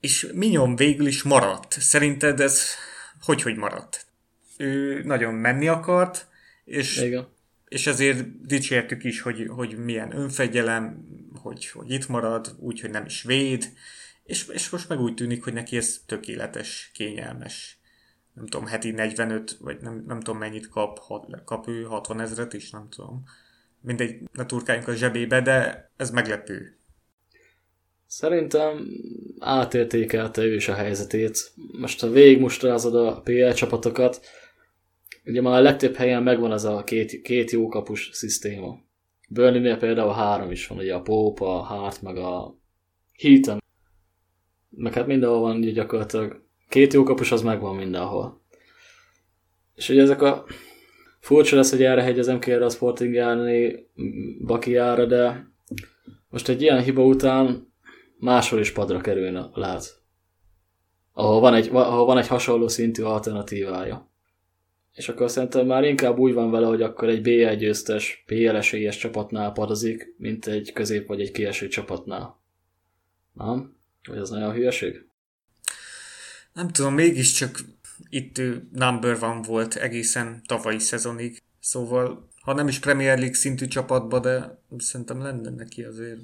és Minyon végül is maradt. Szerinted ez hogy, hogy maradt? Ő nagyon menni akart, és, Igen. és ezért dicsértük is, hogy, hogy milyen önfegyelem, hogy, hogy itt marad, úgyhogy nem is véd, és, és most meg úgy tűnik, hogy neki ez tökéletes, kényelmes. Nem tudom, heti 45, vagy nem, nem tudom mennyit kap, hat, kap ő 60 ezeret is, nem tudom. Mindegy, ne turkáljunk a zsebébe, de ez meglepő. Szerintem átértékelte ő is a helyzetét. Most ha végigmustrázod a PL csapatokat, ugye már a legtöbb helyen megvan az a két, két jó kapus szisztéma. Burnley-nél például három is van, ugye a Pope, a Hart, meg a Heaton. Meg hát mindenhol van ugye gyakorlatilag két jó kapus az megvan mindenhol. És ugye ezek a furcsa lesz, hogy erre hegyezem ki erre a Sporting járni Bakiára, de most egy ilyen hiba után máshol is padra kerülne, lehet. Ahol van egy, ahol van egy hasonló szintű alternatívája. És akkor szerintem már inkább úgy van vele, hogy akkor egy BL győztes, PL esélyes csapatnál padozik, mint egy közép vagy egy kieső csapatnál. Nem? Vagy az nagyon hülyeség? Nem tudom, mégiscsak itt number van volt egészen tavalyi szezonig. Szóval, ha nem is Premier League szintű csapatba, de szerintem lenne neki azért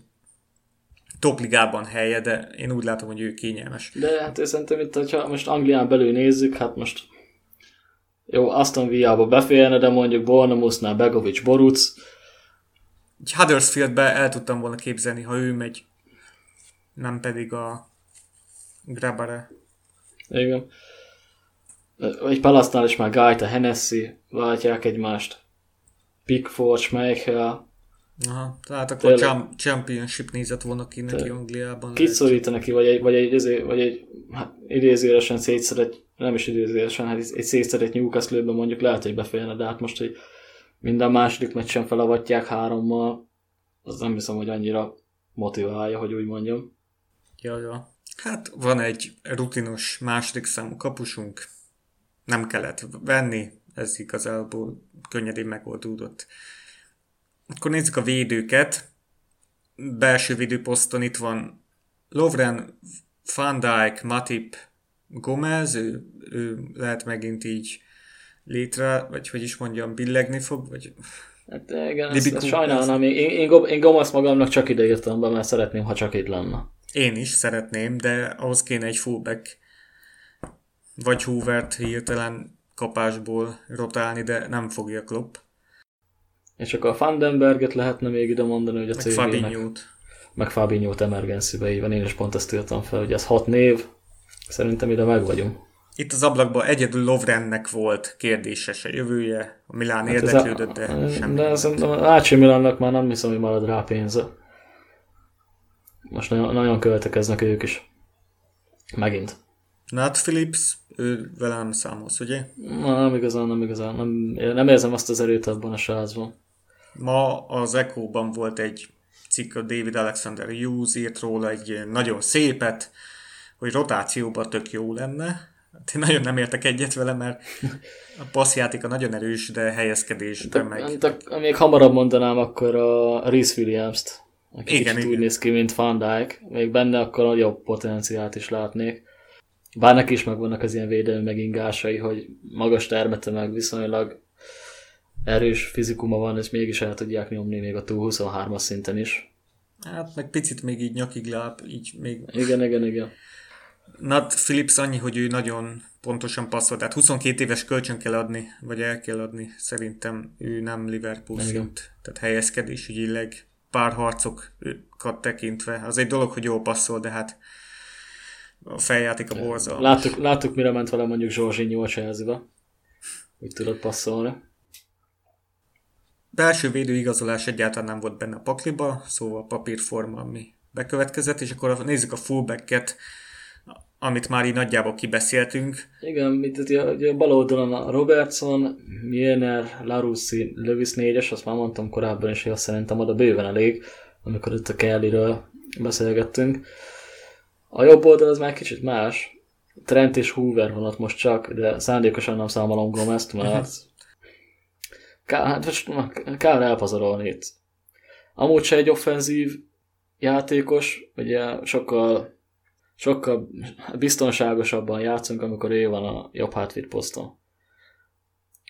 topligában helye, de én úgy látom, hogy ő kényelmes. De hát én szerintem itt, ha most Anglián belül nézzük, hát most jó, Aston Villa-ba beférne, de mondjuk Bournemouthnál Begovic Boruc. Egy Huddersfieldbe el tudtam volna képzelni, ha ő megy, nem pedig a Grabare. Igen. Egy Palasznál is már Gaita, Hennessy váltják egymást. Pickford, Schmeichel, Aha, tehát akkor Tényleg. championship nézett volna ki neki Angliában. Kit szorít ki, vagy egy, vagy egy, vagy egy hát idézőjelesen szétszedett, nem is idézőjelesen, hát egy szétszedett newcastle mondjuk lehet, hogy beférne, de hát most, hogy minden második meccsen felavatják hárommal, az nem hiszem, hogy annyira motiválja, hogy úgy mondjam. Ja, ja. Hát van egy rutinos második számú kapusunk, nem kellett venni, ez igazából könnyedén megoldódott. Akkor nézzük a védőket. Belső védőposzton itt van Lovren, Van Dijk, Matip, Gomez, ő, ő lehet megint így létre, vagy hogy is mondjam, billegni fog, vagy... Hát igen, ezt, ezt sajnálom, én, én, én, Gomez magamnak csak ide írtam be, mert szeretném, ha csak itt lenne. Én is szeretném, de ahhoz kéne egy fullback, vagy Hoovert hirtelen kapásból rotálni, de nem fogja Klopp. És akkor a Fandenberget lehetne még ide mondani, hogy a meg Fabinho-t. Meg Fabinho-t van. Én is pont ezt írtam fel, hogy ez hat név. Szerintem ide meg vagyunk. Itt az ablakban egyedül Lovrennek volt kérdéses a jövője. A Milán hát érdeklődött, de semmi. De szerintem a Ácsi Milánnak már nem hiszem, hogy marad rá pénze. Most nagyon, nagyon költekeznek ők is. Megint. Nat Phillips, ő velem számolsz, ugye? Na, nem igazán, nem igazán. Nem, nem érzem azt az erőt abban a srácban. Ma az Echo-ban volt egy cikk, a David Alexander Hughes írt róla egy nagyon szépet, hogy rotációban tök jó lenne. Hát én nagyon nem értek egyet vele, mert a passzjátéka nagyon erős, de helyezkedésben meg... De, még hamarabb mondanám akkor a Reese Williams-t, aki igen, igen. úgy néz ki, mint Van Dijk. Még benne akkor nagyobb potenciált is látnék. Bár neki is megvannak az ilyen védelmi megingásai, hogy magas termete meg viszonylag erős fizikuma van, és mégis el tudják nyomni még a túl 23-as szinten is. Hát meg picit még így nyakig láb, így még... Igen, igen, igen. Nat Phillips annyi, hogy ő nagyon pontosan passzol, tehát 22 éves kölcsön kell adni, vagy el kell adni, szerintem ő nem Liverpool igen. szint, tehát helyezkedés ügyileg pár harcokat tekintve. Az egy dolog, hogy jó passzol, de hát a feljáték a borzalmas. Láttuk, láttuk, mire ment vele mondjuk a Chelsea-be. Úgy tudod passzolni. Belső védőigazolás egyáltalán nem volt benne a pakliba, szóval papírforma, ami bekövetkezett, és akkor nézzük a fullbacket, amit már így nagyjából kibeszéltünk. Igen, itt ugye, ugye bal oldalon a Robertson, Milner, Larussi, Lewis 4-es, azt már mondtam korábban is, hogy azt szerintem oda bőven elég, amikor itt a Kellyről beszélgettünk. A jobb oldal az már kicsit más. Trent és Hoover van ott most csak, de szándékosan nem számolom Gomez-t, mert kár, hát most kár elpazarolni itt. Amúgy se egy offenzív játékos, ugye sokkal, sokkal biztonságosabban játszunk, amikor ő van a jobb hátvéd poszton.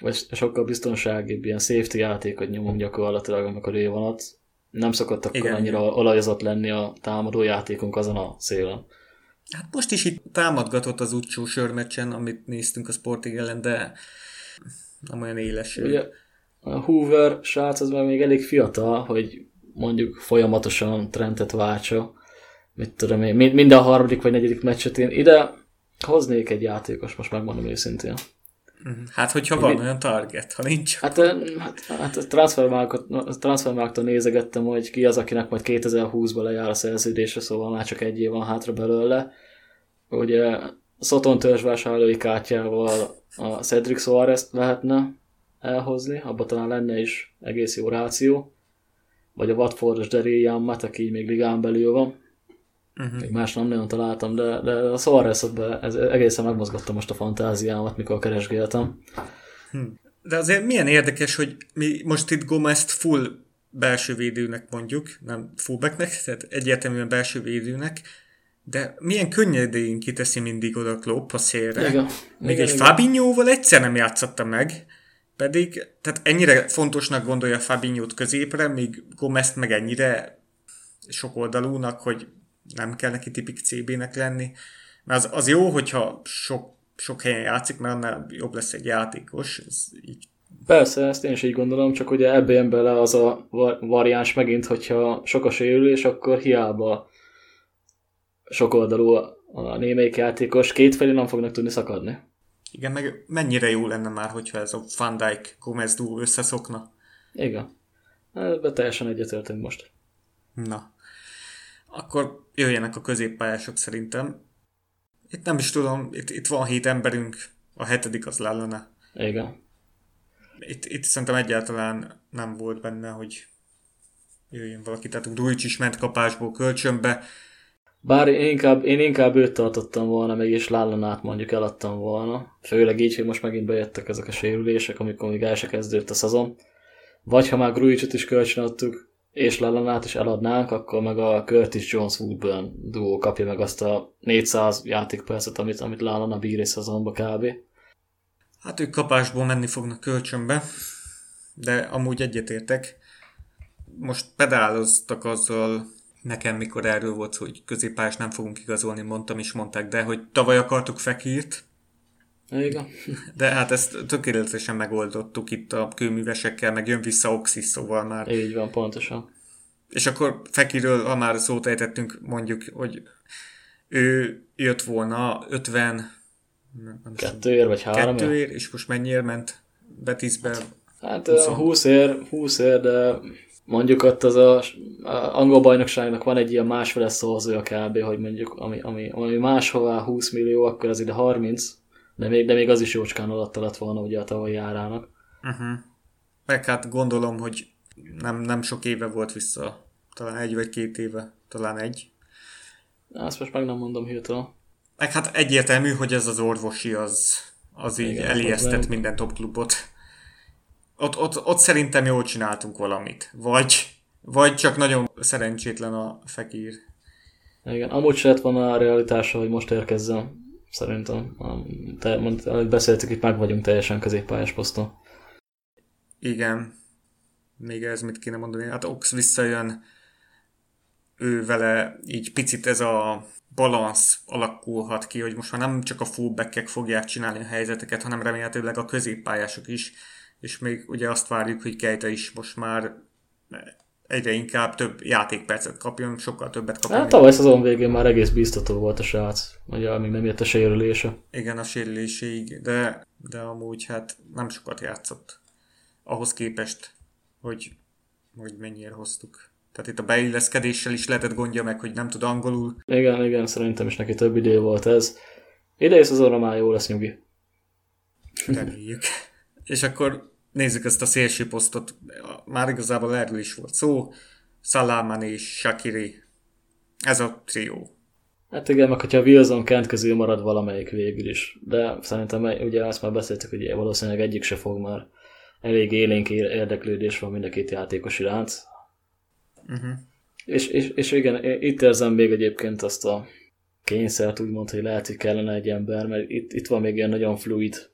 Vagy sokkal biztonságibb, ilyen safety játékot nyomunk gyakorlatilag, amikor ő van ott. Nem szokott akkor Igen. annyira olajozott lenni a támadó játékunk azon a szélen. Hát most is itt támadgatott az utcsó sörmeccsen, amit néztünk a Sporting ellen, de nem olyan éles. Ugye a Hoover srác az még elég fiatal, hogy mondjuk folyamatosan trendet váltsa. Mit tudom én, minden harmadik vagy negyedik meccset én ide hoznék egy játékos, most megmondom őszintén. Mhm. Hát, hogyha van Mi? olyan target, ha nincs. Hát, hát, hát a transfermarkton nézegettem, hogy ki az, akinek majd 2020-ban lejár a szerződése, szóval már csak egy év van hátra belőle. Ugye Szoton törzsvásárlói kártyával a Cedric Suarez lehetne elhozni, abban talán lenne is egész jó ráció. Vagy a Watfordos Derian Matt, aki így még ligán belül van. Uh-huh. Még más nem nagyon találtam, de, de a Suarez ez egészen megmozgatta most a fantáziámat, mikor keresgéltem. Hm. De azért milyen érdekes, hogy mi most itt Gomez-t full belső védőnek mondjuk, nem fullbacknek, tehát egyértelműen belső védőnek, de milyen könnyedén kiteszi mindig oda Klopp a szélre. Igen. Még igen, egy igen. Fabinhoval egyszer nem játszotta meg, pedig, tehát ennyire fontosnak gondolja Fabinho-t középre, míg gomez meg ennyire sokoldalúnak, hogy nem kell neki tipik CB-nek lenni. Mert az, az jó, hogyha sok, sok helyen játszik, mert annál jobb lesz egy játékos. Ez így Persze, ezt én is így gondolom, csak ugye ebbe jön bele az a variáns megint, hogyha sok a sérülés, akkor hiába sok oldalú a némelyik játékos, kétfelé nem fognak tudni szakadni. Igen, meg mennyire jó lenne már, hogyha ez a Van Dijk Gomez duo összeszokna. Igen. Ebben teljesen egyetértünk most. Na. Akkor jöjjenek a középpályások szerintem. Itt nem is tudom, itt, itt van hét emberünk, a hetedik az Lallana. Igen. Itt, itt szerintem egyáltalán nem volt benne, hogy jöjjön valaki, tehát Dujcs is ment kapásból kölcsönbe, bár én inkább, én inkább őt tartottam volna, meg is Lállanát mondjuk eladtam volna. Főleg így, hogy most megint bejöttek ezek a sérülések, amikor még el se kezdődött a szezon. Vagy ha már Grujicsot is kölcsönadtuk, és Lállanát is eladnánk, akkor meg a Curtis Jones Woodburn duó kapja meg azt a 400 játékpercet, amit, amit Lallana bír egy szezonba kb. Hát ők kapásból menni fognak kölcsönbe, de amúgy egyetértek. Most pedáloztak azzal nekem, mikor erről volt hogy középpályás nem fogunk igazolni, mondtam is, mondták, de hogy tavaly akartuk Fekírt, igen. De hát ezt tökéletesen megoldottuk itt a kőművesekkel, meg jön vissza Oxis, szóval már. Így van, pontosan. És akkor Fekiről, ha már szót ejtettünk, mondjuk, hogy ő jött volna 50 kettőért vagy három kettőért, és most mennyiért ment Betisbe? Hát 20, 20 ér, 20 ér, de mondjuk ott az a, a angol bajnokságnak van egy ilyen másfele szózója kb, hogy mondjuk ami, ami, ami máshová 20 millió, akkor az ide 30, de még, de még az is jócskán alatt lett volna ugye a tavalyi járának. Uh-huh. Meg hát gondolom, hogy nem, nem sok éve volt vissza, talán egy vagy két éve, talán egy. Azt most meg nem mondom hirtelen. Meg hát egyértelmű, hogy ez az orvosi az, az így Igen, elijesztett minden top klubot ott, ott, ott szerintem jól csináltunk valamit. Vagy, vagy csak nagyon szerencsétlen a Fekír. Igen, amúgy se lett volna a realitása, hogy most érkezzen. Szerintem. Te, ahogy beszéltük, itt meg vagyunk teljesen középpályás poszton. Igen. Még ez mit kéne mondani? Hát Ox visszajön, ő vele így picit ez a balansz alakulhat ki, hogy most már nem csak a fullbackek fogják csinálni a helyzeteket, hanem remélhetőleg a középpályások is és még ugye azt várjuk, hogy Kejta is most már egyre inkább több játékpercet kapjon, sokkal többet kapjon. Hát tavaly szezon végén már egész biztató volt a srác, ugye még nem jött a sérülése. Igen, a sérüléséig, de, de amúgy hát nem sokat játszott. Ahhoz képest, hogy, hogy mennyire hoztuk. Tehát itt a beilleszkedéssel is lehetett gondja meg, hogy nem tud angolul. Igen, igen, szerintem is neki több idő volt ez. Idei szezonra már jó lesz nyugi. Reméljük. És akkor nézzük ezt a szélső posztot. Már igazából erről is volt szó. Salaman és Shakiri. Ez a trió. Hát igen, meg hogyha Wilson Kent közül marad valamelyik végül is. De szerintem ugye azt már beszéltük, hogy valószínűleg egyik se fog már. Elég élénk érdeklődés van mind a két játékos iránt. Uh-huh. És, és, és igen, itt érzem még egyébként azt a kényszert, úgymond, hogy lehet, hogy kellene egy ember, mert itt, itt van még ilyen nagyon fluid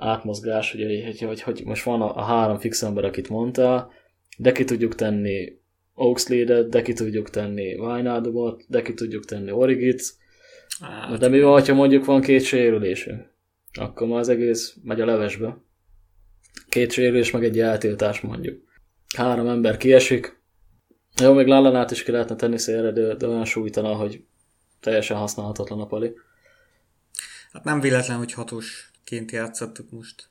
átmozgás, hogy, hogy, hogy, hogy most van a, a három fix ember, akit mondta, de ki tudjuk tenni Oxlade-et, de ki tudjuk tenni Wijnaldumot, de ki tudjuk tenni Origit, hát, de mi van, ha mondjuk van két sérülésünk? Akkor már az egész megy a levesbe. Két sérülés, meg egy eltiltás mondjuk. Három ember kiesik. Jó, még Lallanát is ki lehetne tenni szélre, de, de olyan súlytalan, hogy teljesen használhatatlan a pali. Hát nem véletlen, hogy hatosként játszottuk most.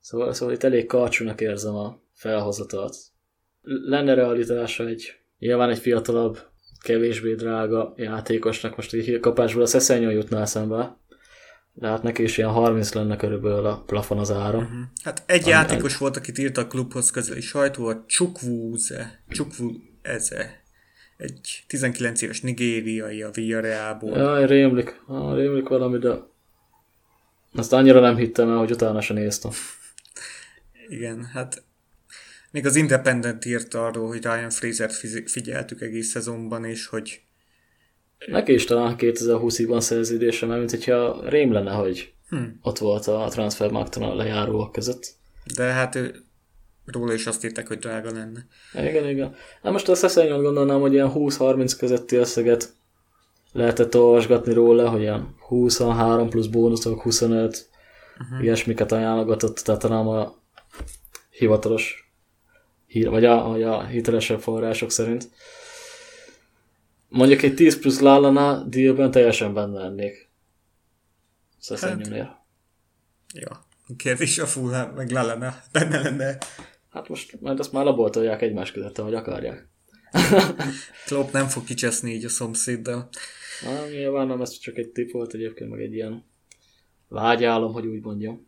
Szóval, szóval itt elég karcsúnak érzem a felhozatalt. Lenne realitása egy, nyilván egy fiatalabb, kevésbé drága játékosnak, most egy kapásból a Szeszenyó jutna eszembe, de hát neki is ilyen 30 lenne körülbelül a plafon az ára. Uh-huh. Hát egy Ami játékos egy... volt, akit írt a klubhoz közeli sajtó, a Csukvúze, Csukvúze, egy 19 éves nigériai a Villarrealból. Jaj, rémlik, ah, rémlik valami, de azt annyira nem hittem el, hogy utána sem néztem. Igen, hát még az Independent írta arról, hogy Ryan Fraser figyeltük egész szezonban, és hogy Neki is talán 2020-ig van szerződése, mert mint hogyha rém lenne, hogy hmm. ott volt a Transfermarkton a lejáróak között. De hát ő róla is azt írták, hogy drága lenne. Igen, igen. Hát most a Szeszenyon gondolnám, hogy ilyen 20-30 közötti összeget lehetett olvasgatni róla, hogy ilyen 23 plusz bónuszok, 25, uh-huh. ilyesmiket ajánlogatott, tehát talán a hivatalos hír, vagy a, vagy a hitelesebb források szerint. Mondjuk egy 10 plusz Lallana dealben teljesen benne lennék. Szeszenyomnél. Hát, ja. Kérdés a full meg Lallana benne lenne. Hát most majd azt már laboltolják egymás között, ahogy akarják. Klopp nem fog kicseszni így a szomszéddal. Na, nyilván nem, ez csak egy tip volt egyébként, meg egy ilyen vágyálom, hogy úgy mondjam.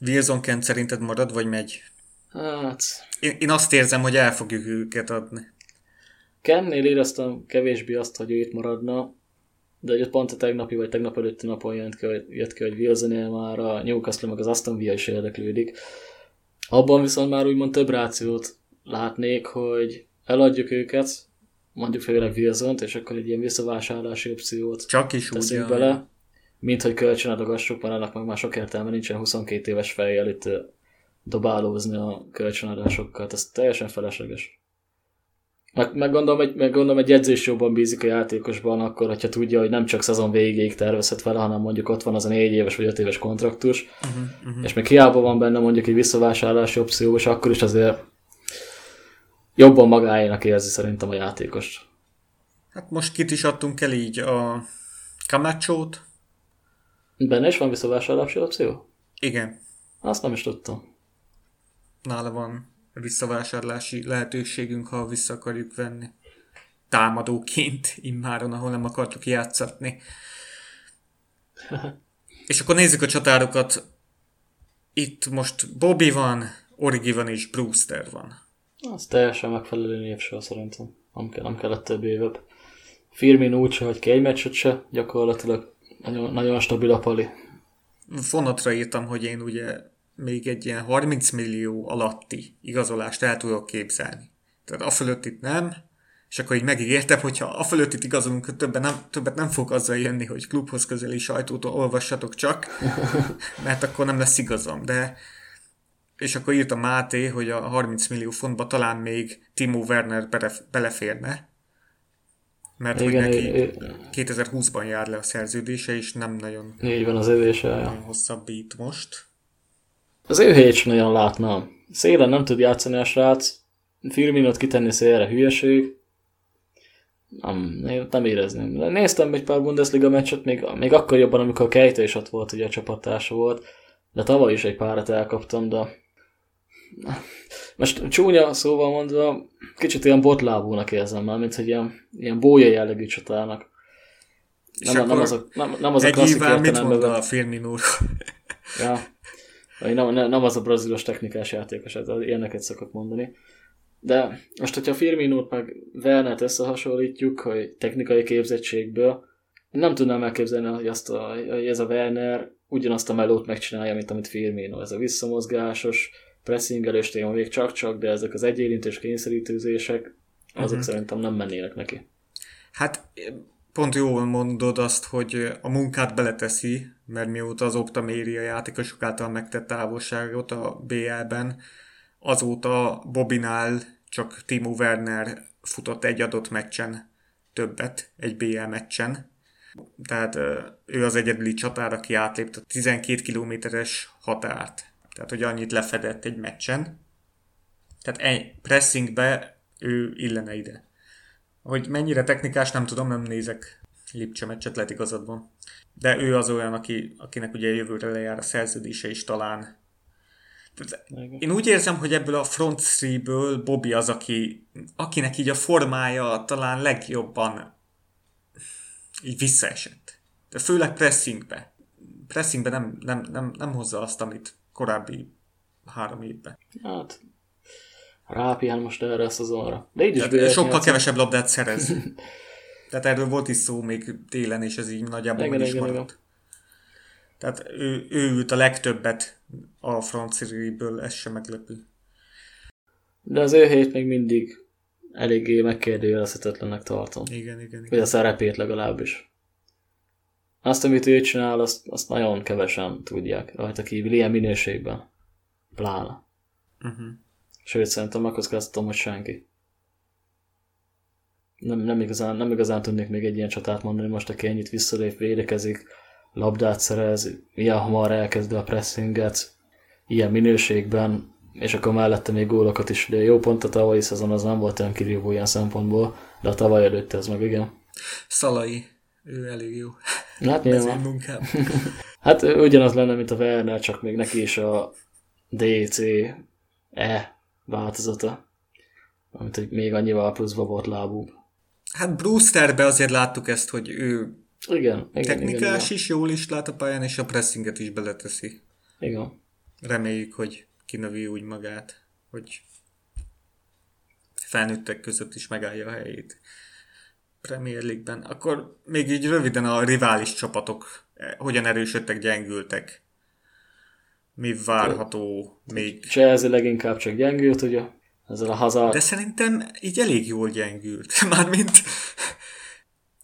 Wilson Kent szerinted marad, vagy megy? Hát... Én, én azt érzem, hogy el fogjuk őket adni. Kennél éreztem kevésbé azt, hogy ő itt maradna, de egy pont a tegnapi vagy tegnap előtti napon jött ki, jött ki hogy Wilsonél már a Newcastle meg az Aston Villa is érdeklődik. Abban viszont már úgymond több rációt látnék, hogy eladjuk őket, mondjuk főleg wilson és akkor egy ilyen visszavásárlási opciót Csak is úgy bele, mint hogy kölcsönadogassuk, mert annak meg már sok értelme nincsen. 22 éves fejjel itt dobálózni a kölcsönadásokkal, ez teljesen felesleges. Meg, meg, gondolom, egy, meg gondolom, egy edzés jobban bízik a játékosban, akkor, hogyha tudja, hogy nem csak szezon végéig tervezhet vele, hanem mondjuk ott van az a négy éves vagy öt éves kontraktus, uh-huh, uh-huh. és még hiába van benne mondjuk egy visszavásárlási opció, és akkor is azért jobban magáénak érzi szerintem a játékos. Hát most kit is adtunk el így a Camacho-t. Benne is van visszavásárlási opció? Igen. Azt nem is tudtam. Nála van visszavásárlási lehetőségünk, ha vissza akarjuk venni. Támadóként immáron, ahol nem akartuk játszatni. és akkor nézzük a csatárokat. Itt most Bobby van, Origi van és Brewster van. Az teljesen megfelelő névsor szerintem. Nem, kell, nem kellett több évebb. Firmin úgy se, hogy ki egy meccset se, gyakorlatilag nagyon, nagyon stabil a pali. Fonatra írtam, hogy én ugye még egy ilyen 30 millió alatti igazolást el tudok képzelni. Tehát a fölött itt nem, és akkor így megígértem, hogyha a fölött itt igazolunk, többet nem, többet nem fog azzal jönni, hogy klubhoz közeli sajtót olvassatok csak, mert akkor nem lesz igazam. De és akkor írta Máté, hogy a 30 millió fontba talán még Timo Werner beleférne, mert Igen, hogy neki 2020-ban jár le a szerződése, és nem nagyon, így van az övése. Nagyon hosszabbít most. Az ő helyét sem nagyon látnám. Szélen nem tud játszani a srác, Firminot kitenni szélre hülyeség. Nem, nem érezném. Néztem egy pár Bundesliga meccset, még, még akkor jobban, amikor a Kejte is ott volt, ugye a csapattársa volt. De tavaly is egy párat elkaptam, de most csúnya szóval mondva, kicsit ilyen botlábúnak érzem már, mint hogy ilyen, ilyen bója jellegű csatának. Nem, nem, az a, nem, nem az a klasszik mit mond a Firmino Ja. Nem, nem, nem az a brazilos technikás játékos, ez ilyeneket szokott mondani. De most, hogyha Firmino-t meg Wernert összehasonlítjuk, hogy technikai képzettségből, nem tudnám elképzelni, hogy, azt a, hogy ez a Werner ugyanazt a melót megcsinálja, mint amit Firmino. Ez a visszamozgásos, pressingelős téma még csak-csak, de ezek az egyérintés kényszerítőzések, azok uh-huh. szerintem nem mennének neki. Hát pont jól mondod azt, hogy a munkát beleteszi, mert mióta az Optaméria játékosok által megtett távolságot a BL-ben, azóta Bobinál csak Timo Werner futott egy adott meccsen többet, egy BL meccsen. Tehát ő az egyedüli csatár, aki átlépte a 12 kilométeres határt. Tehát, hogy annyit lefedett egy meccsen. Tehát egy pressingbe ő illene ide. Hogy mennyire technikás, nem tudom, nem nézek Lipcse meccset, lehet igazad van. De ő az olyan, aki, akinek ugye jövőre lejár a szerződése is talán. Tehát én úgy érzem, hogy ebből a front three-ből Bobby az, aki, akinek így a formája talán legjobban így visszaesett. De főleg pressingbe. Pressingbe nem, nem, nem, nem hozza azt, amit korábbi három évben. Hát, rápihen most erre a szezonra. De így is sokkal nyolc... kevesebb labdát szerez. Tehát erről volt is szó még télen, és ez így nagyjából igen, is maradt. Igen. Tehát ő, ő ült a legtöbbet a franciriből, ez sem meglepő. De az ő hét még mindig eléggé megkérdőjelezhetetlennek tartom. Igen, igen, igen. Vagy a szerepét legalábbis. Azt, amit ő csinál, azt, azt nagyon kevesen tudják rajta kívül, ilyen minőségben. Pláne. Uh-huh. Sőt, szerintem megkockáztatom, hogy senki. Nem, nem, igazán, nem igazán tudnék még egy ilyen csatát mondani, most aki ennyit visszalép, védekezik, labdát szerez, ilyen hamar elkezdi a pressinget, ilyen minőségben, és akkor mellette még gólokat is. De jó pont a tavalyi szezon az nem volt olyan kirívó ilyen szempontból, de a tavaly előtte ez meg igen. Szalai, ő elég jó. Hát nyilván. hát ugyanaz lenne, mint a Werner, csak még neki is a DC E változata. Amit hogy még annyival pluszba volt lábú. Hát Brewsterbe azért láttuk ezt, hogy ő igen, igen, technikás igen, igen. is, jól is lát a pályán, és a pressinget is beleteszi. Igen. Reméljük, hogy kinövi úgy magát, hogy felnőttek között is megállja a helyét. Premier League-ben. Akkor még így röviden a rivális csapatok eh, hogyan erősödtek, gyengültek. Mi várható még? Chelsea leginkább csak gyengült, ugye? Ezzel a Hazard. De szerintem így elég jól gyengült. Mármint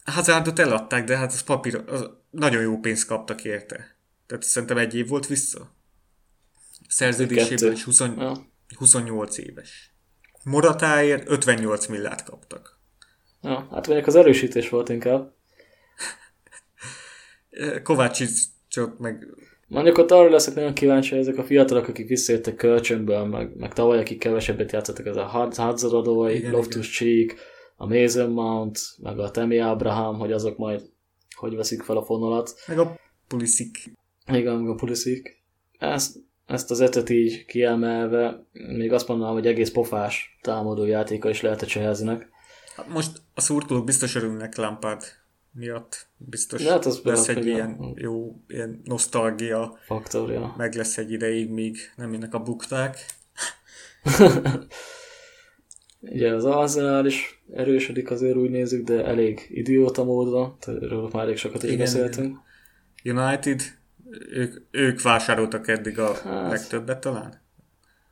Hazardot eladták, de hát az papír, az nagyon jó pénzt kaptak érte. Tehát szerintem egy év volt vissza. Szerződésében is 20, ja. 28 éves. Moratáért 58 milliárd kaptak. Ja, hát mondjuk az erősítés volt inkább. Kovácsicsot meg... Mondjuk ott arra leszek nagyon kíváncsi, hogy ezek a fiatalok, akik visszajöttek kölcsönből, meg, meg tavaly, akik kevesebbet játszottak, ez a Hadzaradói, Loftus Cheek, a Mason Mount, meg a Temi Abraham, hogy azok majd hogy veszik fel a fonalat. Meg a Pulisic. Igen, meg a Pulisic. Ezt, ezt az etet így kiemelve, még azt mondanám, hogy egész pofás támadó játéka is lehet a Csehezinek. Hát most a szurkolók biztos örülnek Lampard miatt. Biztos hát az lesz egy ilyen jó ilyen nosztalgia. Faktor, ja. Meg lesz egy ideig, míg nem jönnek a bukták. Ugye az Arsenal is erősödik azért úgy nézzük, de elég idióta módon, erről már elég sokat is Igen, beszéltünk. United, ők, ők vásároltak eddig a hát, legtöbbet talán?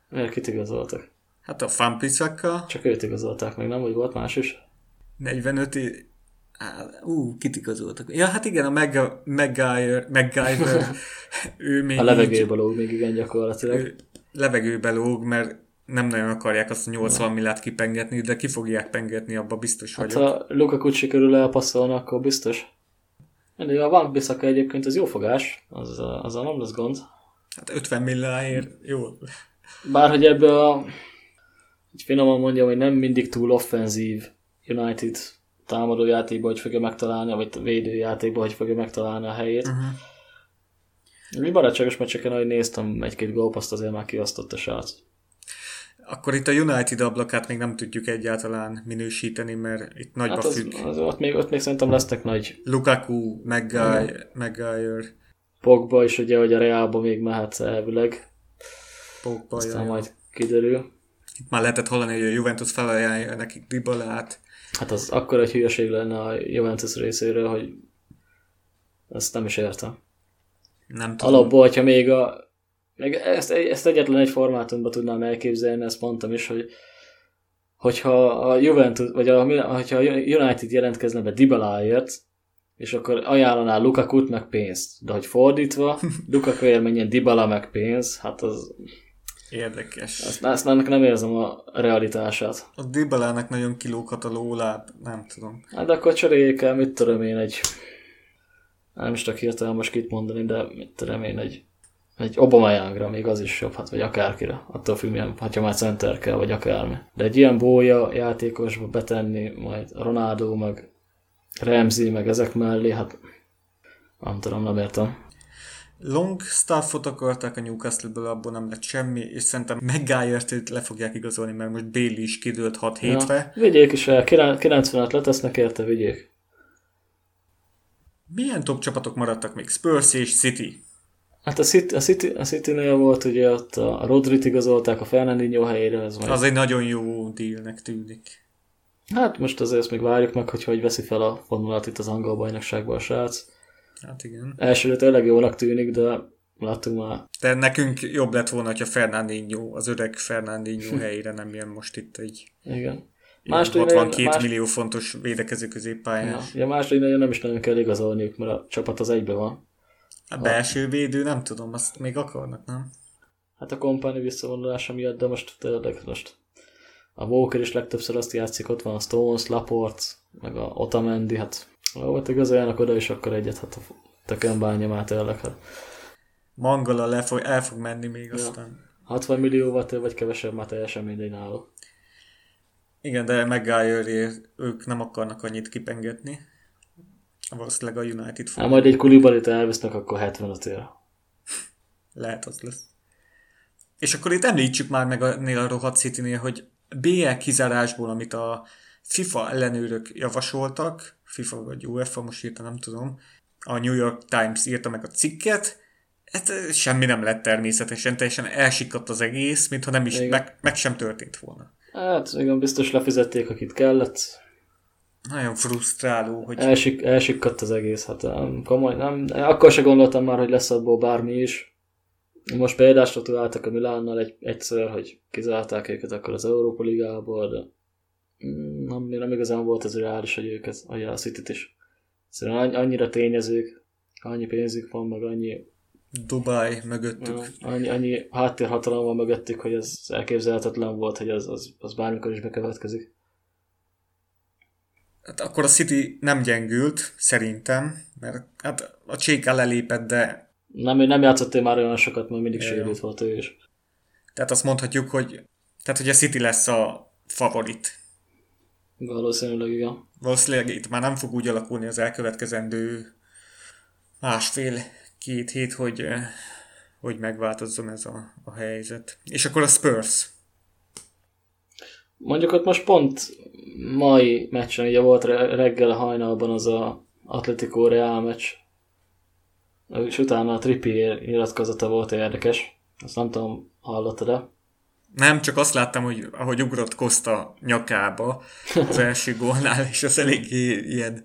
Miért kit igazoltak? Hát a Fampicakkal. Csak őt igazolták meg, nem? Vagy volt más is? 45 é... Ú, kit igazoltak? Ja, hát igen, a Meg- MacGyver, MacGyver ő még A levegőbe lóg még igen gyakorlatilag. Ő levegőbe lóg, mert nem nagyon akarják azt a 80 milliárd kipengetni, de ki fogják pengetni, abba biztos hát vagyok. ha Lukaku sikerül elpasszolni, akkor biztos. De a Van Bissaka egyébként az jó fogás, az, az a nem lesz gond. Hát 50 milliárdért jó. Bárhogy ebből a így finoman mondjam, hogy nem mindig túl offenzív United támadó játékban, hogy fogja megtalálni, vagy védő játékban, hogy fogja megtalálni a helyét. Uh-huh. Mi barátságos meccseken, ahogy néztem, egy-két gólpaszt azért már kiosztott a srác. Akkor itt a United ablakát még nem tudjuk egyáltalán minősíteni, mert itt nagyba hát az, függ. Az, ott, még, ott még szerintem lesznek nagy Lukaku, Maguire, Pogba is ugye, hogy a Realba még mehet elvileg. Pogba, Aztán jaj. majd kiderül. Itt már lehetett hallani, hogy a Juventus felajánlja nekik Dybalát. Hát az akkor egy hülyeség lenne a Juventus részéről, hogy ezt nem is értem. Nem tudom. Alapból, hogyha még a még ezt, ezt egyetlen egy formátumban tudnám elképzelni, ezt mondtam is, hogy hogyha a Juventus, vagy a, hogyha a United jelentkezne be Dybaláért, és akkor ajánlaná Lukakut meg pénzt. De hogy fordítva, Lukakuért menjen Dybala meg pénz, hát az... Érdekes. Azt, azt nem, nem érzem a realitását. A Dybalának nagyon kilóghat a lóláb, nem tudom. Hát de akkor cseréljék el, mit tudom én, egy... Nem is tudok hirtelen most kit mondani, de mit tudom én, egy egy Obamayángra még az is jobb, hát vagy akárkire, attól függ, milyen, ha már center kell, vagy akármi. De egy ilyen bója játékosba betenni, majd Ronaldo, meg Ramsey, meg ezek mellé, hát nem tudom, nem értem. Long staffot akarták a Newcastle-ből, abból nem lett semmi, és szerintem Maguire-t le fogják igazolni, mert most Bailey is kidőlt 6 ja, hétre. Vigyék is el, 90-et letesznek érte, vigyék. Milyen top csapatok maradtak még? Spurs és City. Hát a, City, a, City, a City-nél volt ugye ott a Rodrit igazolták a Fernandinho helyére. Ez majd... Az egy nagyon jó dealnek tűnik. Hát most azért ezt még várjuk meg, hogy hogy veszi fel a formulat itt az angol bajnokságban a srác. Hát igen. Elsőre tényleg jónak tűnik, de láttunk már. De nekünk jobb lett volna, hogyha Fernandinho, az öreg Fernandinho helyére nem jön most itt egy igen. Más 62 más... millió fontos védekező középpályás. Ja, ja második nem is nagyon kell igazolniuk, mert a csapat az egybe van. A belső védő, nem tudom, azt még akarnak, nem? Hát a kompáni visszavonulása miatt, de most tényleg most a Walker is legtöbbször azt játszik, ott van a Stones, Laporte, meg a Otamendi, hát volt igazoljanak oda, és akkor egyet, hát a tökön bánja már tényleg. Hát. Mangala le fog, el fog menni még ja. aztán. 60 millióval több vagy kevesebb, már teljesen mindegy náluk. Igen, de maguire ők nem akarnak annyit kipengetni. Valószínűleg a United fog. Hát majd egy kulibalit elvesznek, akkor 75 ér. Lehet az lesz. És akkor itt említsük már meg a, a rohadt city hogy BL kizárásból, amit a FIFA ellenőrök javasoltak, FIFA vagy UEFA, most írta, nem tudom, a New York Times írta meg a cikket, hát semmi nem lett természetesen, teljesen elsikadt az egész, mintha nem is, meg, meg sem történt volna. Hát igen, biztos lefizették, akit kellett, nagyon frusztráló, hogy... Elsik, elsikkadt az egész, hát nem, komoly, nem, akkor se gondoltam már, hogy lesz abból bármi is. Most példásra tudáltak a Milánnal egy, egyszer, hogy kizárták őket akkor az Európa Ligából, de nem, nem igazán volt ez reális, hogy őket, hogy a city is. Szóval annyira tényezők, annyi pénzük van, meg annyi Dubáj mögöttük. Annyi, annyi háttérhatalom van mögöttük, hogy ez elképzelhetetlen volt, hogy az, az, az bármikor is bekövetkezik hát akkor a City nem gyengült, szerintem, mert hát a Cséka lelépett, de... Nem, nem játszott már olyan sokat, mert mindig sérült volt ő is. Tehát azt mondhatjuk, hogy, tehát, hogy a City lesz a favorit. Valószínűleg igen. Valószínűleg itt már nem fog úgy alakulni az elkövetkezendő másfél-két hét, hogy, hogy megváltozzon ez a, a helyzet. És akkor a Spurs. Mondjuk ott most pont mai meccsen, ugye volt reggel hajnalban az a Atletico Real meccs, és utána a Trippier nyilatkozata volt érdekes. Azt nem tudom, hallottad-e? Nem, csak azt láttam, hogy ahogy ugrott Costa nyakába az első gólnál, és az eléggé ilyen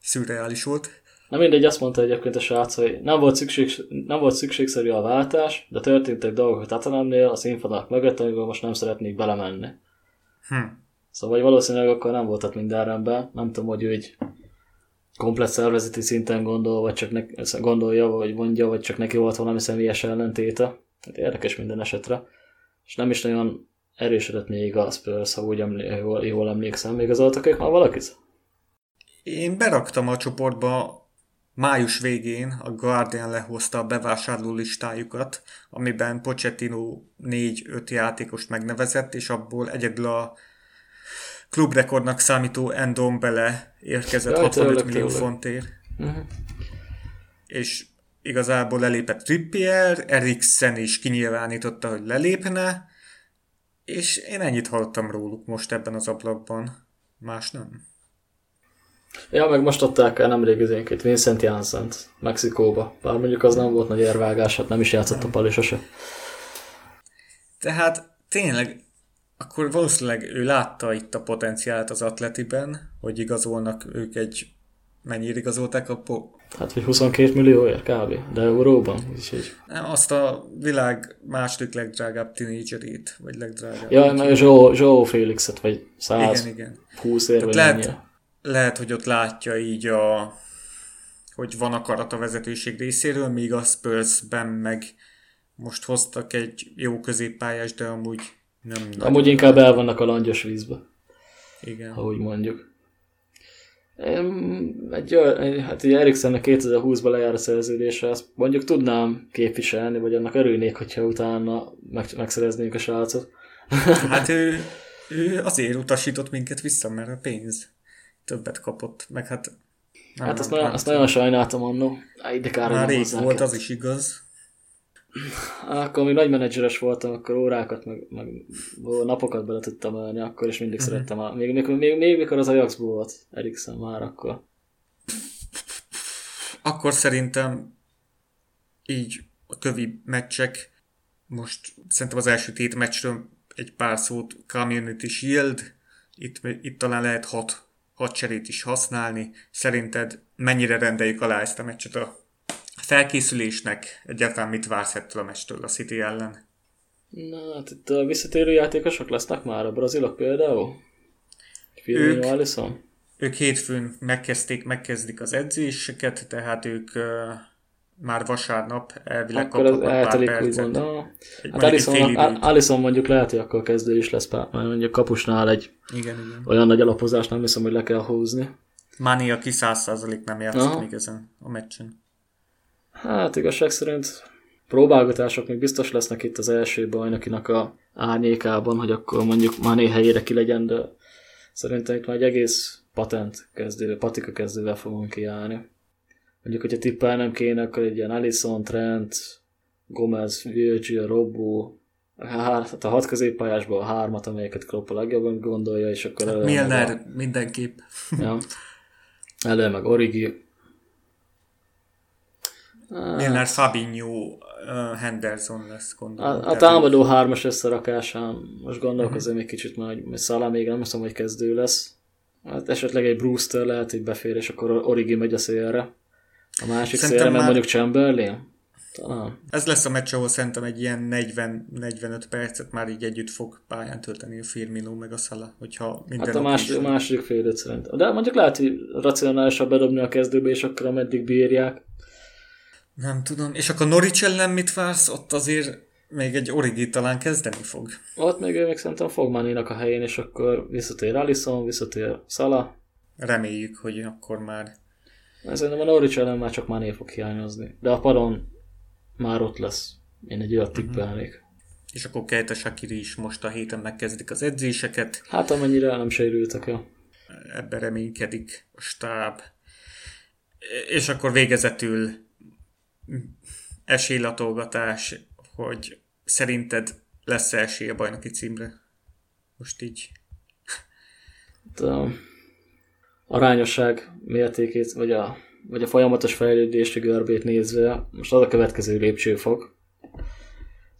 szürreális volt. Na mindegy, azt mondta egyébként a srác, hogy nem volt, szükség, nem volt szükségszerű a váltás, de történtek dolgok a Tatanemnél, a színfalak mögött, amiben most nem szeretnék belemenni. Hm. Szóval vagy valószínűleg akkor nem voltak minden rendben. Nem tudom, hogy ő egy komplet szervezeti szinten gondol, vagy csak ne, gondolja, vagy mondja, vagy csak neki volt valami személyes ellentéte. Hát érdekes minden esetre. És nem is nagyon erősödött még a Spurs, ha úgy emlé- jól, jól emlékszem. Még az ők már valakit? Én beraktam a csoportba május végén a Guardian lehozta a bevásárló listájukat, amiben Pochettino 4-5 játékost megnevezett, és abból egyedül a klubrekordnak számító Endombele érkezett Jaj, 65 tényleg, millió tényleg. fontért. Uh-huh. És igazából lelépett Trippier, Eriksen is kinyilvánította, hogy lelépne, és én ennyit hallottam róluk most ebben az ablakban. Más nem. Ja, meg most adták el nemrég izénként Vincent janssen Mexikóba. Bár mondjuk az nem volt nagy érvágás, hát nem is játszott a Pali sose. Tehát tényleg, akkor valószínűleg ő látta itt a potenciált az atletiben, hogy igazolnak ők egy... Mennyire igazolták a po... Hát, hogy 22 millióért kb. De euróban. Úgyhogy... Nem, azt a világ második legdrágább tínédzserét, vagy legdrágább. Ja, meg Joe, Joe Felixet, vagy 120 igen, igen. ér, vagy lehet-. Lehet, hogy ott látja így a hogy van akarat a vezetőség részéről, míg a Spursben meg most hoztak egy jó középpályás, de amúgy nem. Amúgy inkább el vannak a langyos vízbe, Igen. ha úgy mondjuk. Egy, hát ugye Eriksennek 2020-ban lejár a szerződése, azt mondjuk tudnám képviselni, vagy annak örülnék, hogyha utána meg, megszereznénk a srácot. Hát ő, ő azért utasított minket vissza, mert a pénz többet kapott, meg hát nem, Hát azt, nem, nagyon, azt nagyon sajnáltam annó. Kár, Már rég volt, az is igaz. Akkor még nagy menedzseres voltam, akkor órákat, meg, meg napokat bele tudtam ölni, akkor is mindig Mhm. szerettem. A, még, még, még, még, mikor az Ajaxból volt Eriksen már akkor. Akkor szerintem így a kövi meccsek, most szerintem az első tét meccsről egy pár szót Community Shield, itt, itt talán lehet hat, hat cserét is használni. Szerinted mennyire rendeljük alá ezt a meccset a felkészülésnek? Egyáltalán mit vársz ettől a meccstől a City ellen? Na, hát itt a visszatérő játékosok lesznek már, a brazilok például. Ők- Alisson. Ők hétfőn megkezdték, megkezdik az edzéseket, tehát ők uh, már vasárnap elvileg Akkor kaphatnak pár percet. Hát Alisson, Alisson mondjuk lehet, hogy akkor kezdő is lesz, pár, mert mondjuk kapusnál egy Igen, igen. olyan nagy alapozás nem hiszem, hogy le kell húzni. Mani, aki 100% nem játszik Aha. még ezen a meccsen. Hát igazság szerint próbálgatások még biztos lesznek itt az első bajnokinak a árnyékában, hogy akkor mondjuk Mané helyére ki legyen, de szerintem itt már egy egész patent kezdő, patika kezdővel fogunk kiállni. Mondjuk, hogyha tippelnem kéne, akkor egy ilyen Alisson, Trent, Gomez, Virgil, Robbo, hát a hat középpályásból a hármat, amelyeket Klopp a legjobban gondolja, és akkor elő meg a- Milner mindenképp. Ja. Elő meg Origi. Milner, uh, Henderson lesz, gondolom. A, a támadó hármas összerakásán most gondolkozom még kicsit majd, hogy Szala még nem hiszem, hogy kezdő lesz. Hát esetleg egy Brewster lehet, hogy befér, és akkor Origi megy a szélre. A másik Szerintem szélre, meg már- mondjuk Chamberlain. Talán. Ez lesz a meccs, ahol szerintem egy ilyen 40-45 percet már így együtt fog pályán tölteni a Firmino meg a Szala, hogyha minden Hát a második, második fél szerintem. De mondjuk lehet, hogy racionálisabb bedobni a kezdőbe, és akkor ameddig bírják. Nem tudom. És akkor Norwich ellen mit vársz? Ott azért még egy Origi talán kezdeni fog. Ott még ő még szerintem fog Manénak a helyén, és akkor visszatér Alisson, visszatér Szala, Reméljük, hogy akkor már Szerintem a Norwich ellen már csak Mané fog hiányozni. De a padon már ott lesz. Én egy olyat tippelnék. és akkor Keita Shakiri is most a héten megkezdik az edzéseket, Hát amennyire nem sérültek el. ebben reménykedik a stáb. És akkor végezetül esélylatolgatás, hogy szerinted lesz esély a bajnoki címre? Most így. Hát, a arányosság mértékét, vagy a, vagy a folyamatos fejlődési görbét nézve, most az a következő lépcsőfok.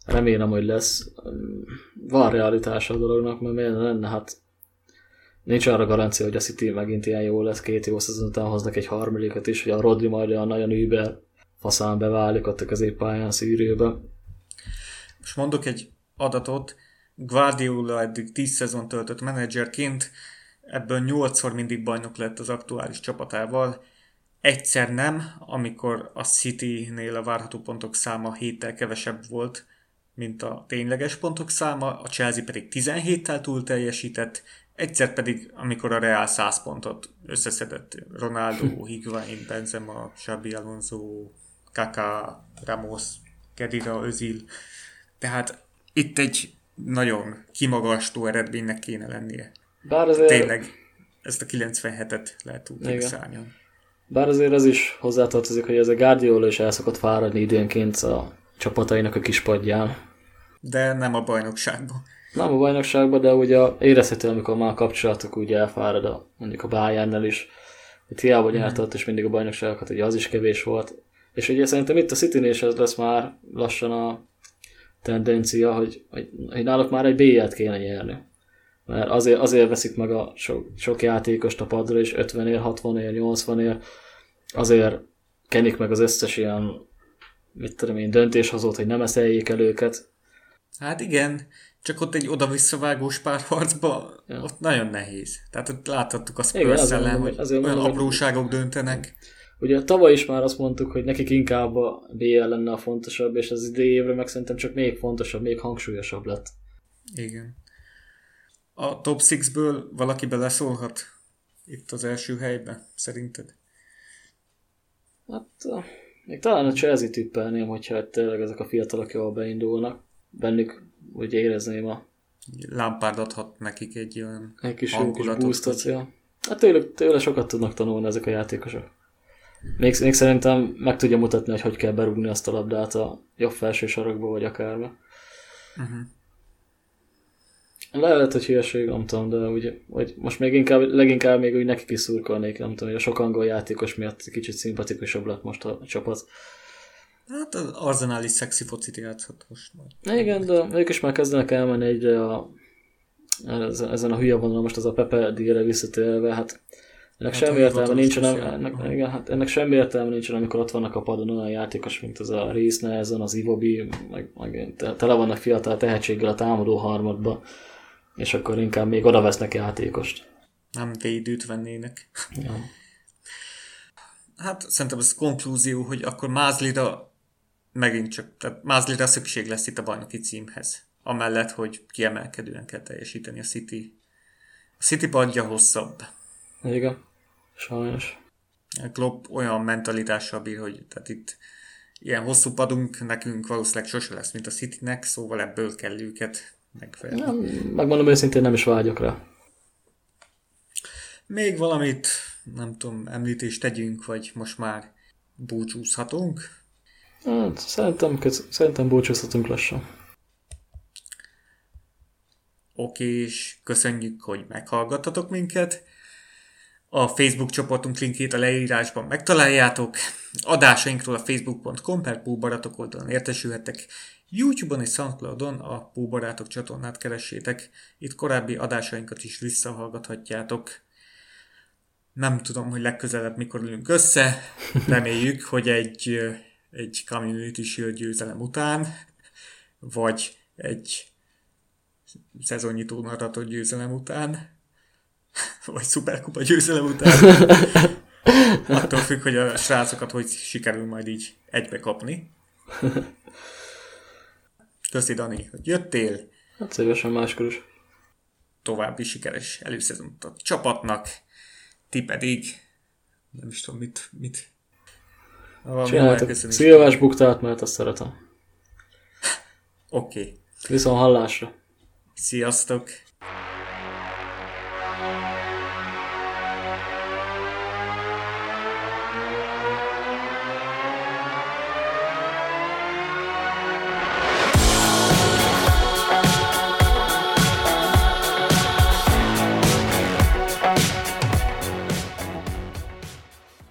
Remélem, hogy lesz. Van realitása a dolognak, mert miért lenne, hát nincs arra garancia, hogy a City megint ilyen jó lesz, két jó szezon után hoznak egy harmadikat is, hogy a Rodri majd olyan nagyon über faszán beválik ott a középpályán szűrőbe. Most mondok egy adatot. Guardiola eddig 10 szezon töltött menedzserként, ebből 8-szor mindig bajnok lett az aktuális csapatával. Egyszer nem, amikor a City-nél a várható pontok száma 7-tel kevesebb volt, mint a tényleges pontok száma, a Chelsea pedig 17-tel túl teljesített, Egyszer pedig, amikor a Real 100 pontot összeszedett Ronaldo, Higuain, Benzema, Xabi Alonso, Kaká, Ramos, Kedira, Özil. Tehát itt egy nagyon kimagastó eredménynek kéne lennie. Bár azért, Tényleg ezt a 97-et lehet Igen. szárnyan. bár azért az is hozzátartozik, hogy ez a Guardiola is el szokott fáradni időnként a csapatainak a kispadján. De nem a bajnokságban. Nem a bajnokságban, de ugye érezhető, amikor már a kapcsolatok úgy elfárad, a, mondjuk a Bayernnel is. Itt hiába nyert ott, és mindig a bajnokságokat, ugye az is kevés volt. És ugye szerintem itt a city is ez lesz már lassan a tendencia, hogy, hogy, hogy náluk már egy B-jelt kéne nyerni. Mert azért, azért veszik meg a sok, sok játékost a padra, és 50 ér, 60 ér, 80 ér, azért kenik meg az összes ilyen, mit tudom én, döntéshozót, hogy nem eszeljék el őket. Hát igen, csak ott egy oda-visszavágós párharcba, Ja. ott nagyon nehéz. Tehát ott láthattuk a Spurs ellen, hogy azért olyan mondom, apróságok döntenek. Ugye tavaly is már azt mondtuk, hogy nekik inkább a BL lenne a fontosabb, és az idei évre meg szerintem csak még fontosabb, még hangsúlyosabb lett. Igen. A top 6-ből valaki beleszólhat itt az első helybe, szerinted? Hát még talán a Chelsea tippelném, hogyha tényleg ezek a fiatalok jól beindulnak. Bennük úgy érezném a Lampard adhat nekik egy olyan egy kis jó kis hangulatot, boostot. hogy- Ja. Hát tőle, tőle sokat tudnak tanulni ezek a játékosok. Még, még szerintem meg tudja mutatni, hogy hogy kell berúgni azt a labdát a jobb felső sarokba, vagy akárba. Uh-huh. Lehet, hogy hülyeség, nem tudom, de úgy, hogy most még inkább, leginkább még úgy nekik is szurkolnék, nem tudom, hogy a sok angol játékos miatt kicsit szimpatikusabb lett most a csapat. Hát az Arsenal is szexi focit játszhat most majd. Igen, de ők is már kezdenek elmenni egyre a, ezen a hülye vonalon, most az a Pepe díjra visszatérve, hát ennek Hát semmi értelme nincsen, speciál. ennek, Aha. igen, hát ennek semmi értelme nincsen, amikor ott vannak a padon olyan játékos, mint az a Reece Nelson, az Iwobi, meg, meg te- tele vannak fiatal tehetséggel a támadó harmadba, és akkor inkább még oda vesznek játékost. Nem védőt vennének. Ja. Hát szerintem ez konklúzió, hogy akkor Mázlira megint csak, tehát Mázlira szükség lesz itt a bajnoki címhez. Amellett, hogy kiemelkedően kell teljesíteni a City. A City padja hosszabb. Igen, sajnos. A Klopp olyan mentalitással bír, hogy tehát itt ilyen hosszú padunk nekünk valószínűleg sose lesz, mint a Citynek, szóval ebből kell őket megfelelni. Nem, megmondom őszintén, nem is vágyok rá. Még valamit, nem tudom, említést tegyünk, vagy most már búcsúzhatunk. Hát, szerintem, szerintem búcsúzhatunk lassan. Oké, és köszönjük, hogy meghallgattatok minket. A Facebook csoportunk linkjét a leírásban megtaláljátok. Adásainkról a facebook.com per Búbaratok oldalon értesülhettek. YouTube-on és Soundcloud-on a Búbarátok csatornát keressétek. Itt korábbi adásainkat is visszahallgathatjátok. Nem tudom, hogy legközelebb mikor ülünk össze. Reméljük, hogy egy, egy Community Shield győzelem után, vagy egy szezonnyitó maraton győzelem után, vagy szuperkupa győzelem után. Attól függ, hogy a srácokat hogy sikerül majd így egybe kapni. Köszi, Dani, hogy jöttél. Hát szívesen máskor is. További sikeres előszezont a csapatnak. Ti pedig nem is tudom, mit, mit Csináljátok szilvás buktát, mert azt szeretem. Oké. Okay. Viszont hallásra. Sziasztok!